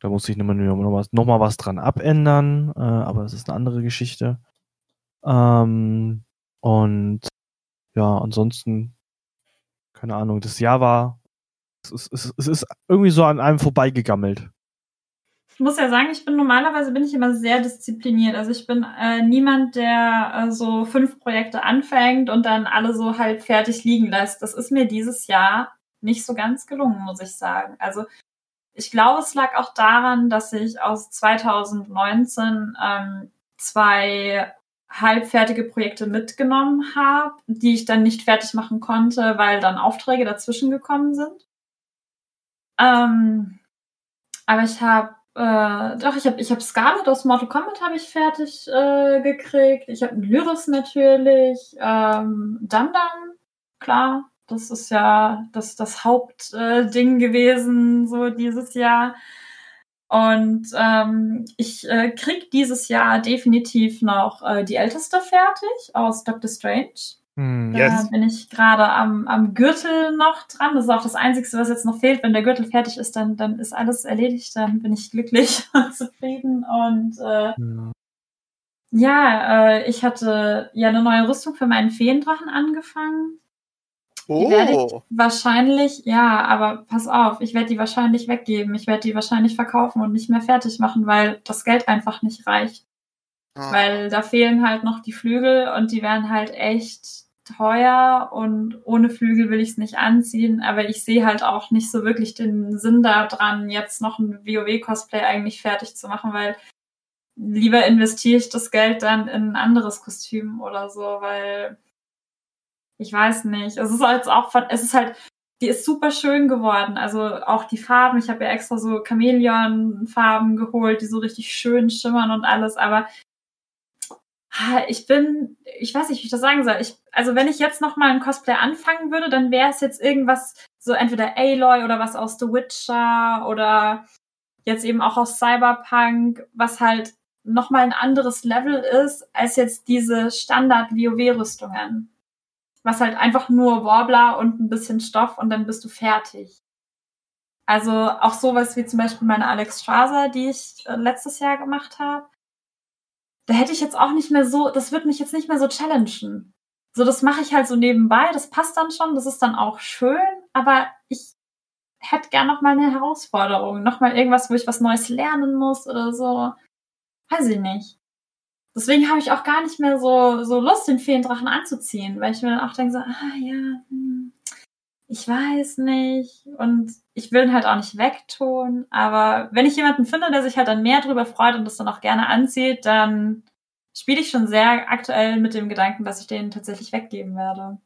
Da muss ich nochmal noch was, noch mal was dran abändern, äh, aber das ist eine andere Geschichte. Ähm, und ja, ansonsten, keine Ahnung, das Jahr war, es ist, es es ist irgendwie so an einem vorbeigegammelt. Ich muss ja sagen, ich bin normalerweise bin ich immer sehr diszipliniert. Also ich bin äh, niemand, der äh, so fünf Projekte anfängt und dann alle so halb fertig liegen lässt. Das ist mir dieses Jahr nicht so ganz gelungen, muss ich sagen. Also ich glaube, es lag auch daran, dass ich aus 2019 ähm, zwei halbfertige Projekte mitgenommen habe, die ich dann nicht fertig machen konnte, weil dann Aufträge dazwischen gekommen sind. Ähm, aber ich habe äh, doch, ich habe ich hab Scarlet aus Mortal Kombat habe ich fertig äh, gekriegt. Ich habe Lyris natürlich, ähm, Dum, klar. Das ist ja das, das Hauptding äh, gewesen, so dieses Jahr. Und ähm, ich äh, krieg dieses Jahr definitiv noch äh, die Älteste fertig aus Doctor Strange. Da Yes. bin ich gerade am, am Gürtel noch dran. Das ist auch das Einzige, was jetzt noch fehlt. Wenn der Gürtel fertig ist, dann, dann ist alles erledigt. Dann bin ich glücklich und zufrieden. Und äh, Ja. ja, äh, ich hatte ja eine neue Rüstung für meinen Feendrachen angefangen. Die werde ich Oh. wahrscheinlich, ja, aber pass auf, ich werde die wahrscheinlich weggeben. Ich werde die wahrscheinlich verkaufen und nicht mehr fertig machen, weil das Geld einfach nicht reicht. Ah. Weil da fehlen halt noch die Flügel und die wären halt echt teuer und ohne Flügel will ich es nicht anziehen, aber ich sehe halt auch nicht so wirklich den Sinn daran, jetzt noch ein WoW-Cosplay eigentlich fertig zu machen, weil lieber investiere ich das Geld dann in ein anderes Kostüm oder so, weil ich weiß nicht. Es ist halt auch von, es ist halt, die ist super schön geworden. Also auch die Farben. Ich habe ja extra so Chamäleon-Farben geholt, die so richtig schön schimmern und alles. Aber ich bin, ich weiß nicht, wie ich das sagen soll. Ich, also wenn ich jetzt noch mal ein Cosplay anfangen würde, dann wäre es jetzt irgendwas so entweder Aloy oder was aus The Witcher oder jetzt eben auch aus Cyberpunk, was halt noch mal ein anderes Level ist als jetzt diese Standard WoW-Rüstungen was halt einfach nur Warbler und ein bisschen Stoff und dann bist du fertig. Also auch sowas wie zum Beispiel meine Alex Strasser, die ich äh, letztes Jahr gemacht habe. Da hätte ich jetzt auch nicht mehr so, das wird mich jetzt nicht mehr so challengen. So, das mache ich halt so nebenbei, das passt dann schon, das ist dann auch schön, aber ich hätte gern noch mal eine Herausforderung, noch mal irgendwas, wo ich was Neues lernen muss oder so. Weiß ich nicht. Deswegen habe ich auch gar nicht mehr so, so Lust, den Feendrachen anzuziehen, weil ich mir dann auch denke so, ah ja, hm, ich weiß nicht. Und ich will ihn halt auch nicht wegtun. Aber wenn ich jemanden finde, der sich halt dann mehr drüber freut und das dann auch gerne anzieht, dann spiele ich schon sehr aktuell mit dem Gedanken, dass ich den tatsächlich weggeben werde.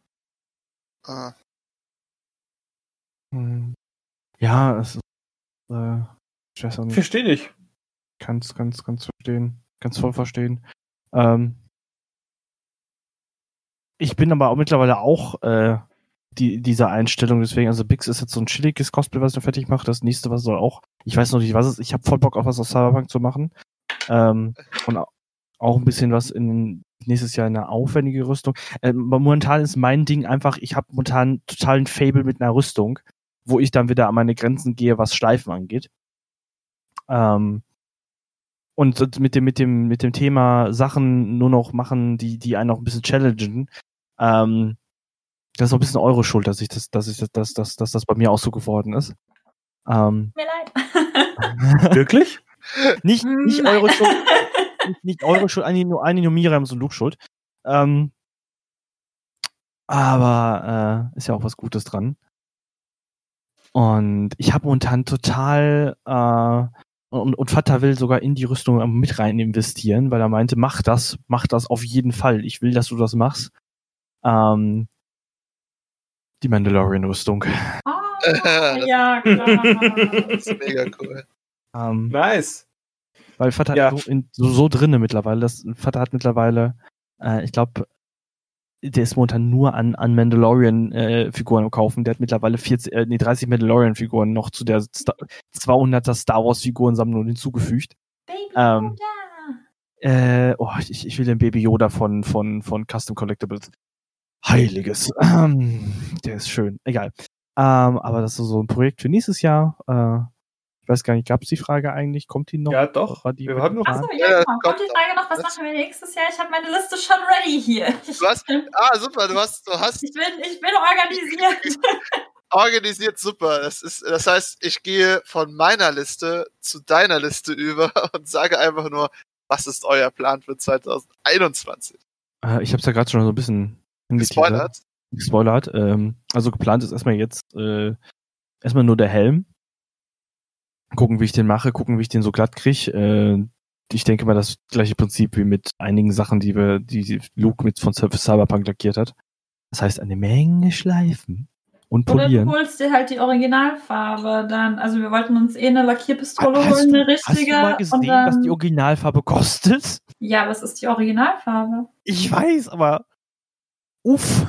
Ah. Hm. Ja, es ist, äh, ich weiß auch nicht. Verstehe dich. Kannst, kannst, kannst verstehen. Kannst voll verstehen. Ähm, ich bin aber auch mittlerweile auch äh, die, dieser Einstellung. Deswegen, also Bix ist jetzt so ein chilliges Cosplay, was ich noch fertig mache. Das nächste, was soll auch, ich weiß noch nicht, was es ist. Ich habe voll Bock auf was aus Cyberpunk zu machen. Ähm, und auch ein bisschen was in nächstes Jahr eine aufwendige Rüstung. Ähm, momentan ist mein Ding einfach, ich habe momentan totalen Fable mit einer Rüstung, wo ich dann wieder an meine Grenzen gehe, was Schleifen angeht. Ähm, und mit dem, mit dem, mit dem Thema Sachen nur noch machen, die, die einen auch ein bisschen challengen. Ähm, das ist auch ein bisschen eure Schuld, dass ich das, dass ich das, dass, dass, dass das bei mir auch so geworden ist. Ähm, Mir leid. Wirklich? nicht, nicht Nein. eure Schuld, nicht, nicht eure Schuld, eigentlich nur, eigentlich nur Miriams und Luke Schuld. Ähm, aber äh, ist ja auch was Gutes dran. Und ich habe momentan total äh, und, und Vater will sogar in die Rüstung mit rein investieren, weil er meinte, mach das, mach das auf jeden Fall. Ich will, dass du das machst. Ähm, die Mandalorian-Rüstung. Oh, ja, klar. Das ist mega cool. Ähm, Nice. Weil Vater Ja. hat so, in, so, so drinne mittlerweile. Das, Vater hat mittlerweile, äh, ich glaube, der ist momentan nur an, an Mandalorian-Figuren am kaufen. Der hat mittlerweile 40, äh, nee, 30 Mandalorian-Figuren noch zu der Sta 200er Star Wars-Figurensammlung hinzugefügt. Baby Ähm, Yoda. Äh, oh, ich, ich will den Baby Yoda von, von, von Custom Collectibles. Heiliges. Ähm, der ist schön. Egal. Ähm, aber das ist so ein Projekt für nächstes Jahr. Äh, ich weiß gar nicht, gab es die Frage eigentlich? Kommt die noch? Ja, doch. War die Wir haben noch- Achso, Ja, genau. kommt Kommt die. Frage noch, was Was? machen wir nächstes Jahr? Ich habe meine Liste schon ready hier. Du hast- Ah, super, du hast, du hast ich, bin, ich bin organisiert. organisiert super. Das ist, das heißt, ich gehe von meiner Liste zu deiner Liste über und sage einfach nur, was ist euer Plan für 2021? Äh, ich habe es ja gerade schon so ein bisschen. Gespoilert? gespoilert. Ähm, also geplant ist erstmal jetzt äh, erstmal nur der Helm. Gucken, wie ich den mache, gucken, wie ich den so glatt kriege. Äh, ich denke mal, das gleiche Prinzip wie mit einigen Sachen, die wir, die Luke mit von Surface Cyberpunk lackiert hat. Das heißt, eine Menge Schleifen und Oder du polieren. holst dir halt die Originalfarbe dann. Also wir wollten uns eh eine Lackierpistole Hast holen, eine Hast du richtige. mal gesehen, dann, was die Originalfarbe kostet? ja, was ist die Originalfarbe? Ich weiß, aber uff,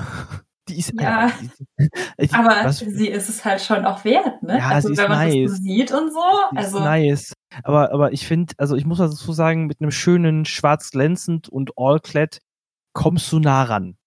die ist Ja. Alter, die, die, Aber was- sie ist es halt schon auch wert, ne? Ja, also sie ist wenn man nice. das so sieht und so. Ist Also nice. Aber, aber ich finde, also ich muss dazu sagen, mit einem schönen schwarz glänzend und all-clad kommst du nah ran.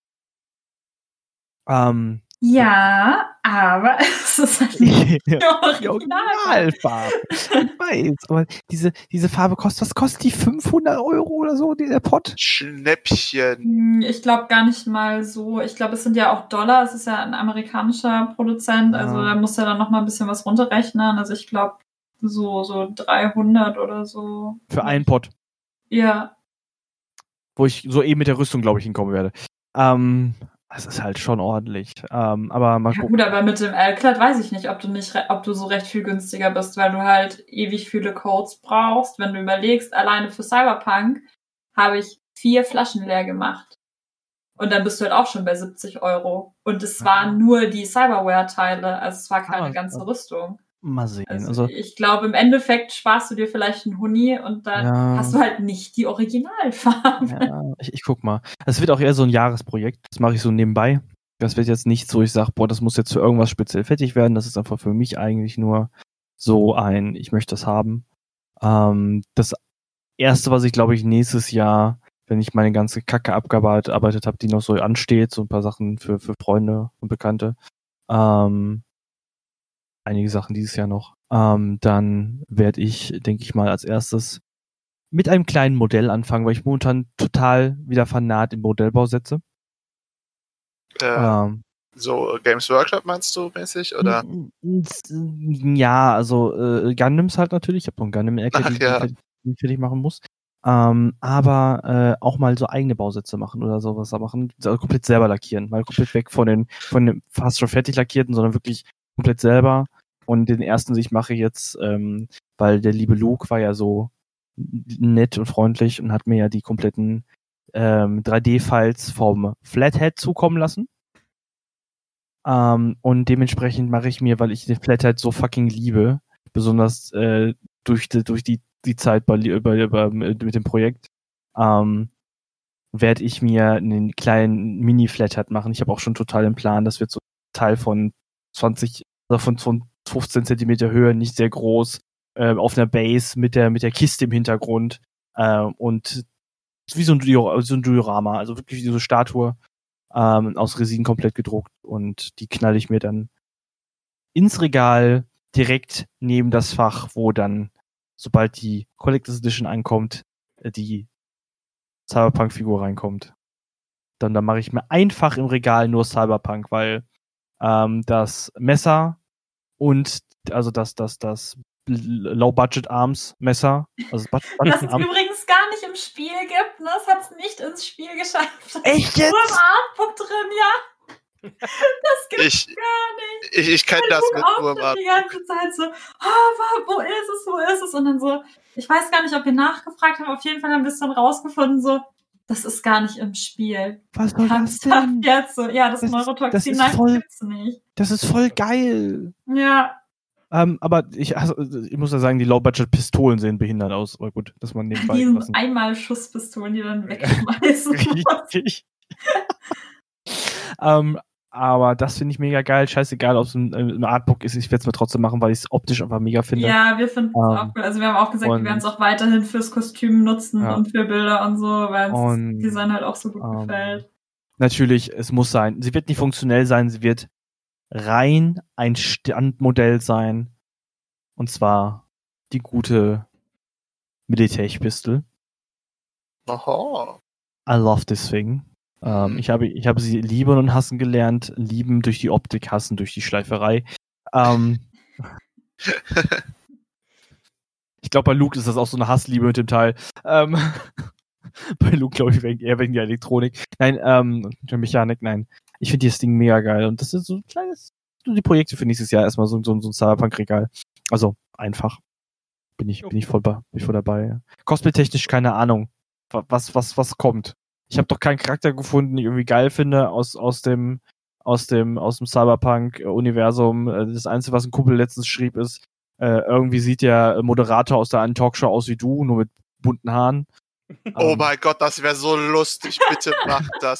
Ähm, ja, aber es ist halt nicht die die Originalfarbe. Ich weiß, aber diese, diese Farbe kostet, was kostet die? 500 Euro oder so, der Pot? Schnäppchen. Hm, Ich glaube gar nicht mal so. Ich glaube, es sind ja auch Dollar. Es ist ja ein amerikanischer Produzent. Also Ja. da muss er dann noch mal ein bisschen was runterrechnen. Also ich glaube so so 300 oder so. Für einen Pot, Ja, wo ich so eben mit der Rüstung, glaube ich, hinkommen werde. Ähm, das ist halt schon ordentlich. Ähm, aber mal Ja, gucken. gut, aber mit dem L-Clad weiß ich nicht, ob du nicht, ob du so recht viel günstiger bist, weil du halt ewig viele Codes brauchst. Wenn du überlegst, alleine für Cyberpunk habe ich vier Flaschen leer gemacht. Und dann bist du halt auch schon bei 70 Euro. Und es Ah. waren nur die Cyberware-Teile, also es war keine Ah, ganze. Rüstung. Mal sehen. Also, Also, ich glaube, im Endeffekt sparst du dir vielleicht einen Huni und dann Ja. hast du halt nicht die Originalfarbe. Ja, ich, ich guck mal. Das wird auch eher so ein Jahresprojekt. Das mache ich so nebenbei. Das wird jetzt nicht so, ich sag, boah, das muss jetzt für irgendwas speziell fertig werden. Das ist einfach für mich eigentlich nur so ein, ich möchte das haben. Ähm, das erste, was ich glaube ich nächstes Jahr, wenn ich meine ganze Kacke abgearbeitet habe, die noch so ansteht, so ein paar Sachen für, für Freunde und Bekannte, ähm, einige Sachen dieses Jahr noch, ähm, dann werde ich, denke ich mal, als erstes mit einem kleinen Modell anfangen, weil ich momentan total wieder fanat im Modellbau setze. Äh, Ähm, So Games Workshop meinst du mäßig? Oder? Ja, also äh, Gundams halt natürlich. Ich habe noch einen Gundam in Ach, Ecke, die, ja. die, die ich fertig machen muss. Ähm, aber äh, auch mal so eigene Bausätze machen oder sowas da machen. Also komplett selber lackieren. Mal komplett weg von den, von den fast schon fertig lackierten, sondern wirklich komplett selber. Und den ersten, den ich mache jetzt, ähm, weil der liebe Luke war ja so nett und freundlich und hat mir ja die kompletten ähm, 3D-Files vom Flathead zukommen lassen. Ähm, und dementsprechend mache ich mir, weil ich den Flathead so fucking liebe, besonders äh, durch, die, durch die, die Zeit bei, bei, bei, mit dem Projekt, ähm, werde ich mir einen kleinen Mini-Flathead machen. Ich habe auch schon total im Plan, das wird so Teil von 20, oder von, von 15 Zentimeter Höhe, nicht sehr groß, äh, auf einer Base mit der, mit der Kiste im Hintergrund. Äh, und wie so ein, Dio- so ein Diorama, also wirklich wie so eine Statue ähm, aus Resin komplett gedruckt. Und die knall ich mir dann ins Regal direkt neben das Fach, wo dann, sobald die Collectors Edition ankommt, äh, die Cyberpunk-Figur reinkommt. Dann, dann mache ich mir einfach im Regal nur Cyberpunk, weil ähm, das Messer und also das, das, das Low-Budget-Arms-Messer, also Das es übrigens gar nicht im Spiel gibt, ne? Es hat es nicht ins Spiel geschafft. Echt Nur im jetzt? Artbook drin, ja. Das gibt's Ich, gar nicht. ich, ich kenne das mit nur auch im die ganze Zeit so, wa- wo ist es, wo ist es? Und dann so, ich weiß gar nicht, ob wir nachgefragt haben, auf jeden Fall haben wir es dann rausgefunden, so, das ist gar nicht im Spiel. Was soll das denn? jetzt so, ja, das, Das ist- das Neurotoxin ist voll- gibt's nicht. Das ist voll geil. Ja, Ähm, aber ich, also, ich muss ja sagen, die Low-Budget-Pistolen sehen behindert aus. Aber gut, dass man nebenbei die sind einmal Schusspistolen, die dann wegschmeißen. Richtig. ähm, aber das finde ich mega geil. Scheißegal, ob es ein, ein Artbook ist. Ich werde es mir trotzdem machen, weil ich es optisch einfach mega finde. Ja, wir finden es Ähm, auch cool. Also wir haben auch gesagt, und- wir werden es auch weiterhin fürs Kostüm nutzen Ja. und für Bilder und so, weil uns das Design halt auch so gut ähm, gefällt. Natürlich, es muss sein. Sie wird nicht funktionell sein, sie wird rein ein Standmodell sein. Und zwar die gute Militärpistol. Aha. I love this thing. Ähm, Mhm. ich, habe, ich habe sie lieben und hassen gelernt. Lieben durch die Optik, hassen durch die Schleiferei. Ähm, ich glaube, bei Luke ist das auch so eine Hassliebe mit dem Teil. Ähm, bei Luke, glaube ich, wegen, eher wegen der Elektronik. Nein, ähm, der Mechanik, nein. Ich finde das Ding mega geil. Und das ist so ein kleines, so die Projekte für nächstes Jahr erstmal so, so, so ein Cyberpunk-Regal. Also einfach. Bin ich, bin ich voll, bin ich voll dabei. Cosplay-technisch keine Ahnung, wa- was, was, was kommt. Ich habe doch keinen Charakter gefunden, den ich irgendwie geil finde aus, aus dem, aus dem, aus dem Cyberpunk-Universum. Äh, Das Einzige, was ein Kumpel letztens schrieb, ist, äh, irgendwie sieht der Moderator aus der einen Talkshow aus wie du, nur mit bunten Haaren. Oh Ähm, mein Gott, das wäre so lustig. Bitte macht das.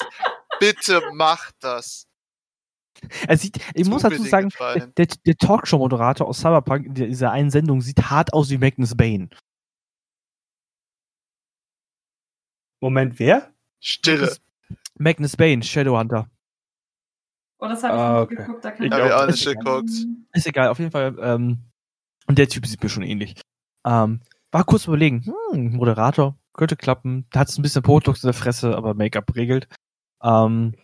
Bitte macht das. Er sieht, ich Zu muss dazu sagen, gefallen. der, der Talkshow-Moderator aus Cyberpunk in dieser einen Sendung sieht hart aus wie Magnus Bane. Moment, wer? Stille. Magnus Bane, Shadowhunter. Oh, das habe ich Ah, nicht okay. geguckt. Da kann Ich ich Hab ich auch nicht nicht geguckt. Ist egal, auf jeden Fall. Ähm, und der Typ sieht mir schon ähnlich. Ähm, war kurz überlegen, hm, Moderator, könnte klappen. Da hat es ein bisschen Botox in der Fresse, aber Make-up regelt. Ähm,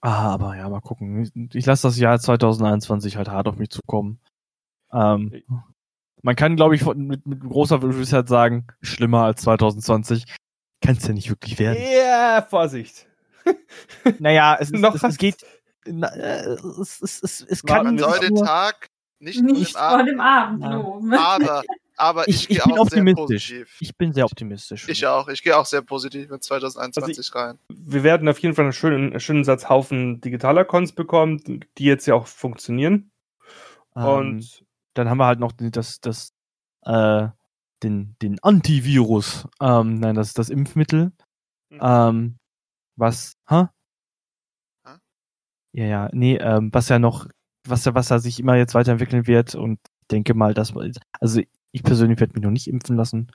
ah, aber ja, mal gucken. Ich lasse das Jahr 2021 halt hart auf mich zukommen. Ähm, man kann, glaube ich, mit, mit großer Gewissheit sagen, schlimmer als 2020 kann es ja nicht wirklich werden. Ja, Vorsicht. Naja, es, ist, Noch es, was? es geht. Na, äh, es, es, es, es kann Man soll nicht den Tag nicht, Nicht vor dem Abend loben. Aber, aber ich, Ich- ich gehe bin auch sehr optimistisch. positiv. Ich bin sehr optimistisch. Ich auch. Ich gehe auch sehr positiv mit 2021 rein. Wir werden auf jeden Fall einen schönen, einen schönen Satz Haufen digitaler Cons bekommen, die jetzt ja auch funktionieren. Ähm, Und dann haben wir halt noch das, das, äh, den, den Antivirus. Ähm, nein, das ist das Impfmittel. Mhm. Ähm, was, hä? Hä? Ja, ja, nee, ähm, was ja noch, was ja, was ja sich immer jetzt weiterentwickeln wird und ich denke mal, dass, also ich persönlich werde mich noch nicht impfen lassen,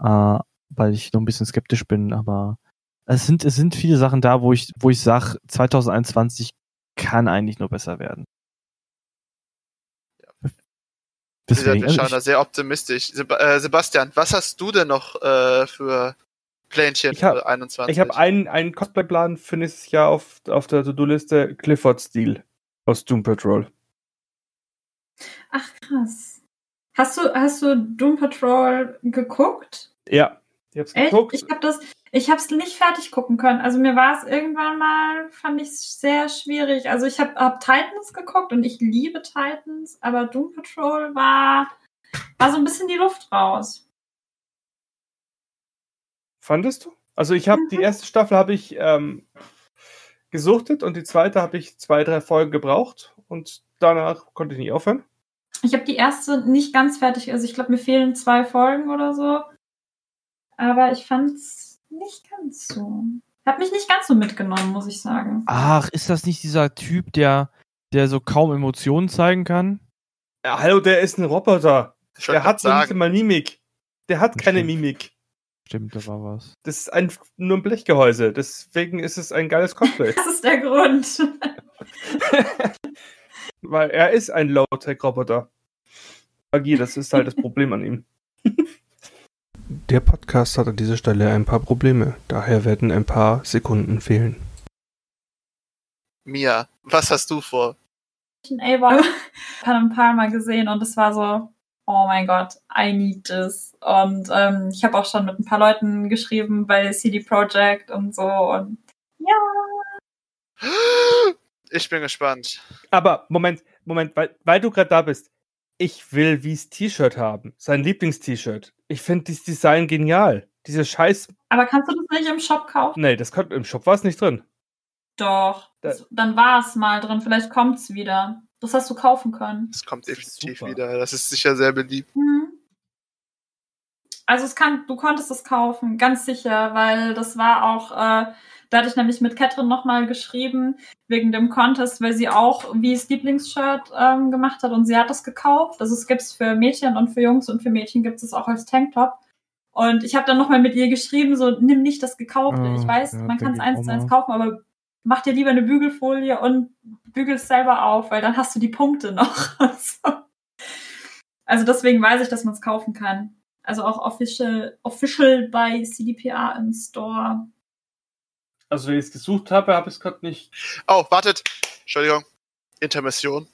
äh, weil ich noch ein bisschen skeptisch bin, aber es sind, es sind viele Sachen da, wo ich, wo ich sage, 2021 kann eigentlich nur besser werden. Wie gesagt, Deswegen, wir schauen da sehr optimistisch. Seb äh, Sebastian, was hast du denn noch äh, für Plänchen Ich hab- für 21? ich habe einen, einen Cosplay-Plan für nächstes Jahr auf, auf der To-Do-Liste Clifford Steel aus Doom Patrol. Ach krass. Hast du, hast du Doom Patrol geguckt? Ja, ich hab's Echt? geguckt. Ich habe das, ich habe es nicht fertig gucken können. Also mir war es irgendwann mal, fand ich es sehr schwierig. Also ich habe hab Titans geguckt und ich liebe Titans, aber Doom Patrol war, war so ein bisschen die Luft raus. Fandest du? Also ich habe die Mhm. erste Staffel habe ich ähm, gesuchtet und die zweite habe ich zwei, drei Folgen gebraucht und danach konnte ich nicht aufhören. Ich habe die erste nicht ganz fertig, also ich glaube, mir fehlen zwei Folgen oder so. Aber ich fand's nicht ganz so. Hat mich nicht ganz so mitgenommen, muss ich sagen. ach, ist das nicht dieser Typ, der der so kaum Emotionen zeigen kann. Ja, hallo, der ist ein Roboter. Ich Der hat noch nicht mal Mimik. Der hat keine Stimmt. Mimik. Stimmt, da war was. Das ist ein, nur ein Blechgehäuse. Deswegen ist es ein geiles Cosplay. Das ist der Grund. Weil er ist ein Low-Tech-Roboter. Magie, das ist halt das Problem an ihm. Der Podcast hat an dieser Stelle ein paar Probleme. Daher werden ein paar Sekunden fehlen. Mia, was hast du vor? ein A-Ball Pan Palma gesehen und es war so, oh mein Gott, I need this. Und ähm, ich habe auch schon mit ein paar Leuten geschrieben bei CD Projekt und so und ja, Ich bin gespannt. Aber Moment, Moment, weil, weil du gerade da bist. Ich will Wies T-Shirt haben. Sein Lieblings-T-Shirt. Ich finde dieses Design genial. Diese Scheiß. aber kannst du das nicht im Shop kaufen? Nee, das kommt im Shop war es nicht drin. Doch. Da- dann war es mal drin, vielleicht kommt's wieder. Das hast du kaufen können. Es kommt Das ist definitiv super. wieder. Das ist sicher sehr beliebt. Mhm. Also es kann, du konntest es kaufen, ganz sicher, weil das war auch, äh, da hatte ich nämlich mit Catherine nochmal geschrieben, wegen dem Contest, weil sie auch Wies Lieblingsshirt ähm, gemacht hat und sie hat das gekauft. Also es gibt's für Mädchen und für Jungs und für Mädchen gibt es auch als Tanktop. Und ich habe dann nochmal mit ihr geschrieben, so nimm nicht das gekaufte. Ah, ich weiß, ja, man kann es eins zu eins kaufen, aber mach dir lieber eine Bügelfolie und bügel es selber auf, weil dann hast du die Punkte noch. So. Also deswegen weiß ich, dass man es kaufen kann. Also auch official, official bei CDPR im Store. Also, wenn ich es gesucht habe, habe ich es gerade nicht. Oh, wartet. Entschuldigung. Intermission.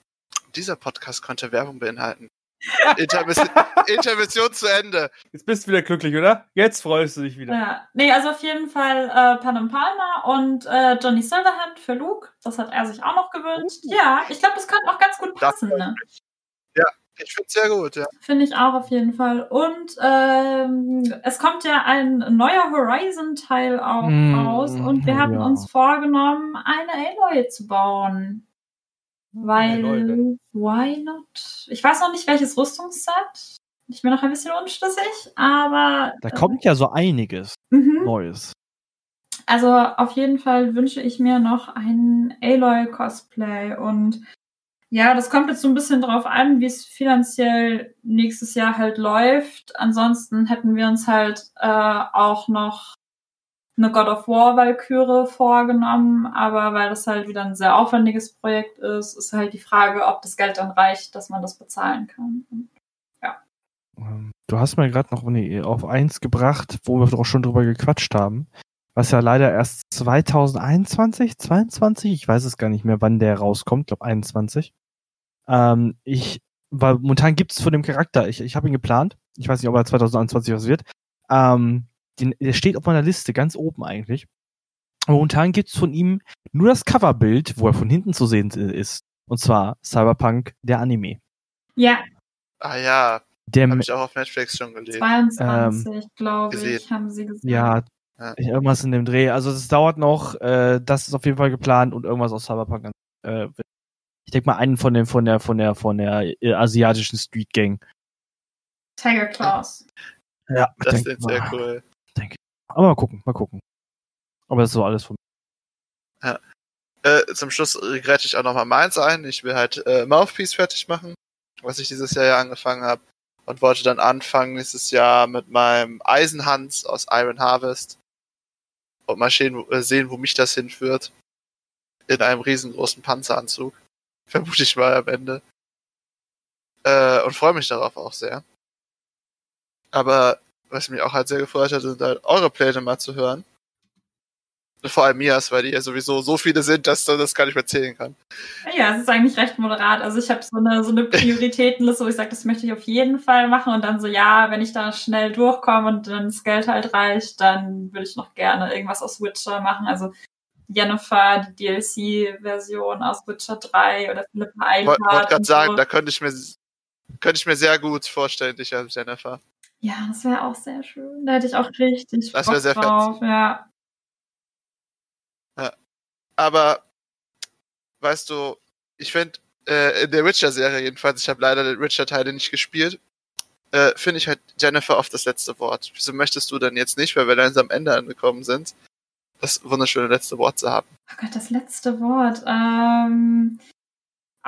Dieser Podcast könnte Werbung beinhalten. Intermission, Intermission zu Ende. Jetzt bist du wieder glücklich, oder? Jetzt freust du dich wieder. Ja. Nee, also auf jeden Fall äh, Panem Palmer und äh, Johnny Silverhand für Luke. Das hat er sich auch noch gewünscht. Ja, ich glaube, das könnte auch ganz gut passen. Ne? Ja, ich finde sehr gut, ja. Finde ich auch auf jeden Fall. Und ähm, es kommt ja ein neuer Horizon-Teil auch Mm, raus und wir hatten ja. uns vorgenommen, eine Aloy zu bauen. Weil, Aloy denn? why not? Ich weiß noch nicht, welches Rüstungsset. Ich bin noch ein bisschen unschlüssig, aber. Da kommt ja so einiges Äh, mhm. Neues. Also auf jeden Fall wünsche ich mir noch ein Aloy-Cosplay und ja, das kommt jetzt so ein bisschen drauf an, wie es finanziell nächstes Jahr halt läuft. Ansonsten hätten wir uns halt äh, auch noch eine God of War Valkyrie vorgenommen, aber weil das halt wieder ein sehr aufwendiges Projekt ist, ist halt die Frage, ob das Geld dann reicht, dass man das bezahlen kann. Ähm, Du hast mir gerade noch nee, auf eins gebracht, wo wir doch schon drüber gequatscht haben. Was ja leider erst 2021, 22, ich weiß es gar nicht mehr, wann der rauskommt, ich glaube 21. Ähm, ich, weil momentan gibt es von dem Charakter, ich, ich habe ihn geplant, ich weiß nicht, ob er 2021 was wird. Ähm, den, der steht auf meiner Liste ganz oben eigentlich. Momentan gibt es von ihm nur das Coverbild, wo er von hinten zu sehen ist. Und zwar Cyberpunk, der Anime. Ja, Ah ja, Der, habe ich auch auf Netflix schon gelesen. 22, glaube ich, gesehen. haben sie gesagt. Ja, Ja. irgendwas in dem Dreh. Also das dauert noch, äh, das ist auf jeden Fall geplant und irgendwas aus Cyberpunk. Äh, ich denke mal einen von dem von der von der von der äh, asiatischen Street Gang. Tiger Claws. Ja, Das ist sehr cool. Aber mal gucken, mal gucken. Aber das ist so alles von Äh, zum Schluss regrette ich auch nochmal meins ein. Ich will halt äh, Mouthpiece fertig machen, was ich dieses Jahr ja angefangen habe. Und wollte dann anfangen nächstes Jahr mit meinem Eisenhans aus Iron Harvest. Und mal sehen, wo- äh, sehen, wo mich das hinführt. In einem riesengroßen Panzeranzug. Vermute ich mal am Ende. Äh, und freue mich darauf auch sehr. Aber was mich auch halt sehr gefreut hat, sind halt eure Pläne mal zu hören. Vor allem Mias, weil die ja sowieso so viele sind, dass du das gar nicht mehr zählen kann. Ja, es ist eigentlich recht moderat. Also ich habe so eine, so eine Prioritätenliste, wo ich sage, das möchte ich auf jeden Fall machen. Und dann so, ja, wenn ich da schnell durchkomme und dann das Geld halt reicht, dann würde ich noch gerne irgendwas aus Witcher machen. Also Jennifer, die DLC-Version aus Witcher 3 oder Philippa Wollte Eilhart. wollt gerade und sagen, so. da könnte ich mir könnte ich mir sehr gut vorstellen, dich als Jennifer. Ja, das wäre auch sehr schön. Da hätte ich auch richtig Das Bock sehr fett. drauf. Ja. Aber weißt du, ich finde äh, in der Witcher-Serie jedenfalls, ich habe leider die Witcher-Teile nicht gespielt, äh, finde ich halt Jennifer oft das letzte Wort. Wieso möchtest du dann jetzt nicht, weil wir langsam am Ende angekommen sind, das wunderschöne letzte Wort zu haben? Oh Gott, das letzte Wort. Ähm,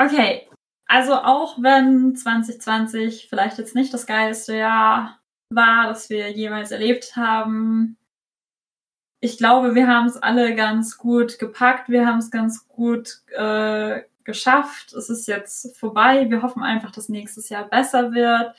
Okay, also auch wenn 2020 vielleicht jetzt nicht das geilste Jahr war, das wir jemals erlebt haben, ich glaube, wir haben es alle ganz gut gepackt, wir haben es ganz gut äh, geschafft. Es ist jetzt vorbei. Wir hoffen einfach, dass nächstes Jahr besser wird.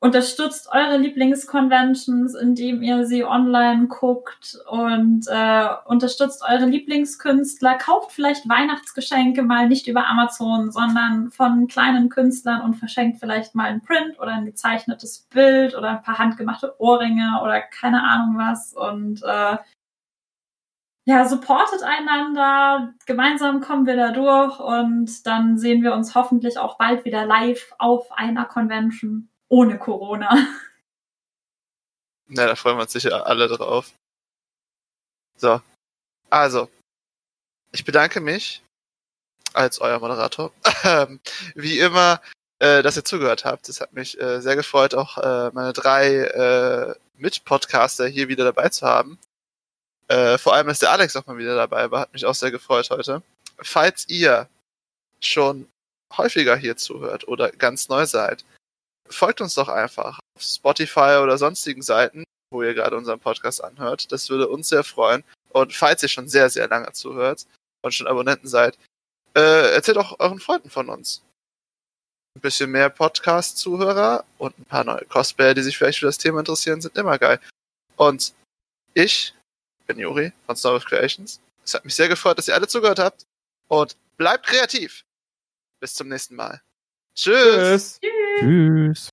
Unterstützt eure Lieblingsconventions, indem ihr sie online guckt und äh, unterstützt eure Lieblingskünstler. Kauft vielleicht Weihnachtsgeschenke mal nicht über Amazon, sondern von kleinen Künstlern und verschenkt vielleicht mal ein Print oder ein gezeichnetes Bild oder ein paar handgemachte Ohrringe oder keine Ahnung was. Und äh, ja, supportet einander. Gemeinsam kommen wir da durch und dann sehen wir uns hoffentlich auch bald wieder live auf einer Convention ohne Corona. Na, da freuen wir uns sicher alle drauf. So. Also. Ich bedanke mich als euer Moderator. Wie immer, äh, dass ihr zugehört habt. Es hat mich äh, sehr gefreut, auch äh, meine drei äh, Mitpodcaster hier wieder dabei zu haben. Äh, vor allem, dass der Alex auch mal wieder dabei war, hat mich auch sehr gefreut heute. Falls ihr schon häufiger hier zuhört oder ganz neu seid, folgt uns doch einfach auf Spotify oder sonstigen Seiten, wo ihr gerade unseren Podcast anhört. Das würde uns sehr freuen. Und falls ihr schon sehr, sehr lange zuhört und schon Abonnenten seid, äh, erzählt auch euren Freunden von uns. Ein bisschen mehr Podcast-Zuhörer und ein paar neue Cosplayer, die sich vielleicht für das Thema interessieren, sind immer geil. Und ich bin Juri von Star Wars Creations. Es hat mich sehr gefreut, dass ihr alle zugehört habt. Und bleibt kreativ. Bis zum nächsten Mal. Tschüss. Tschüss. Tschüss.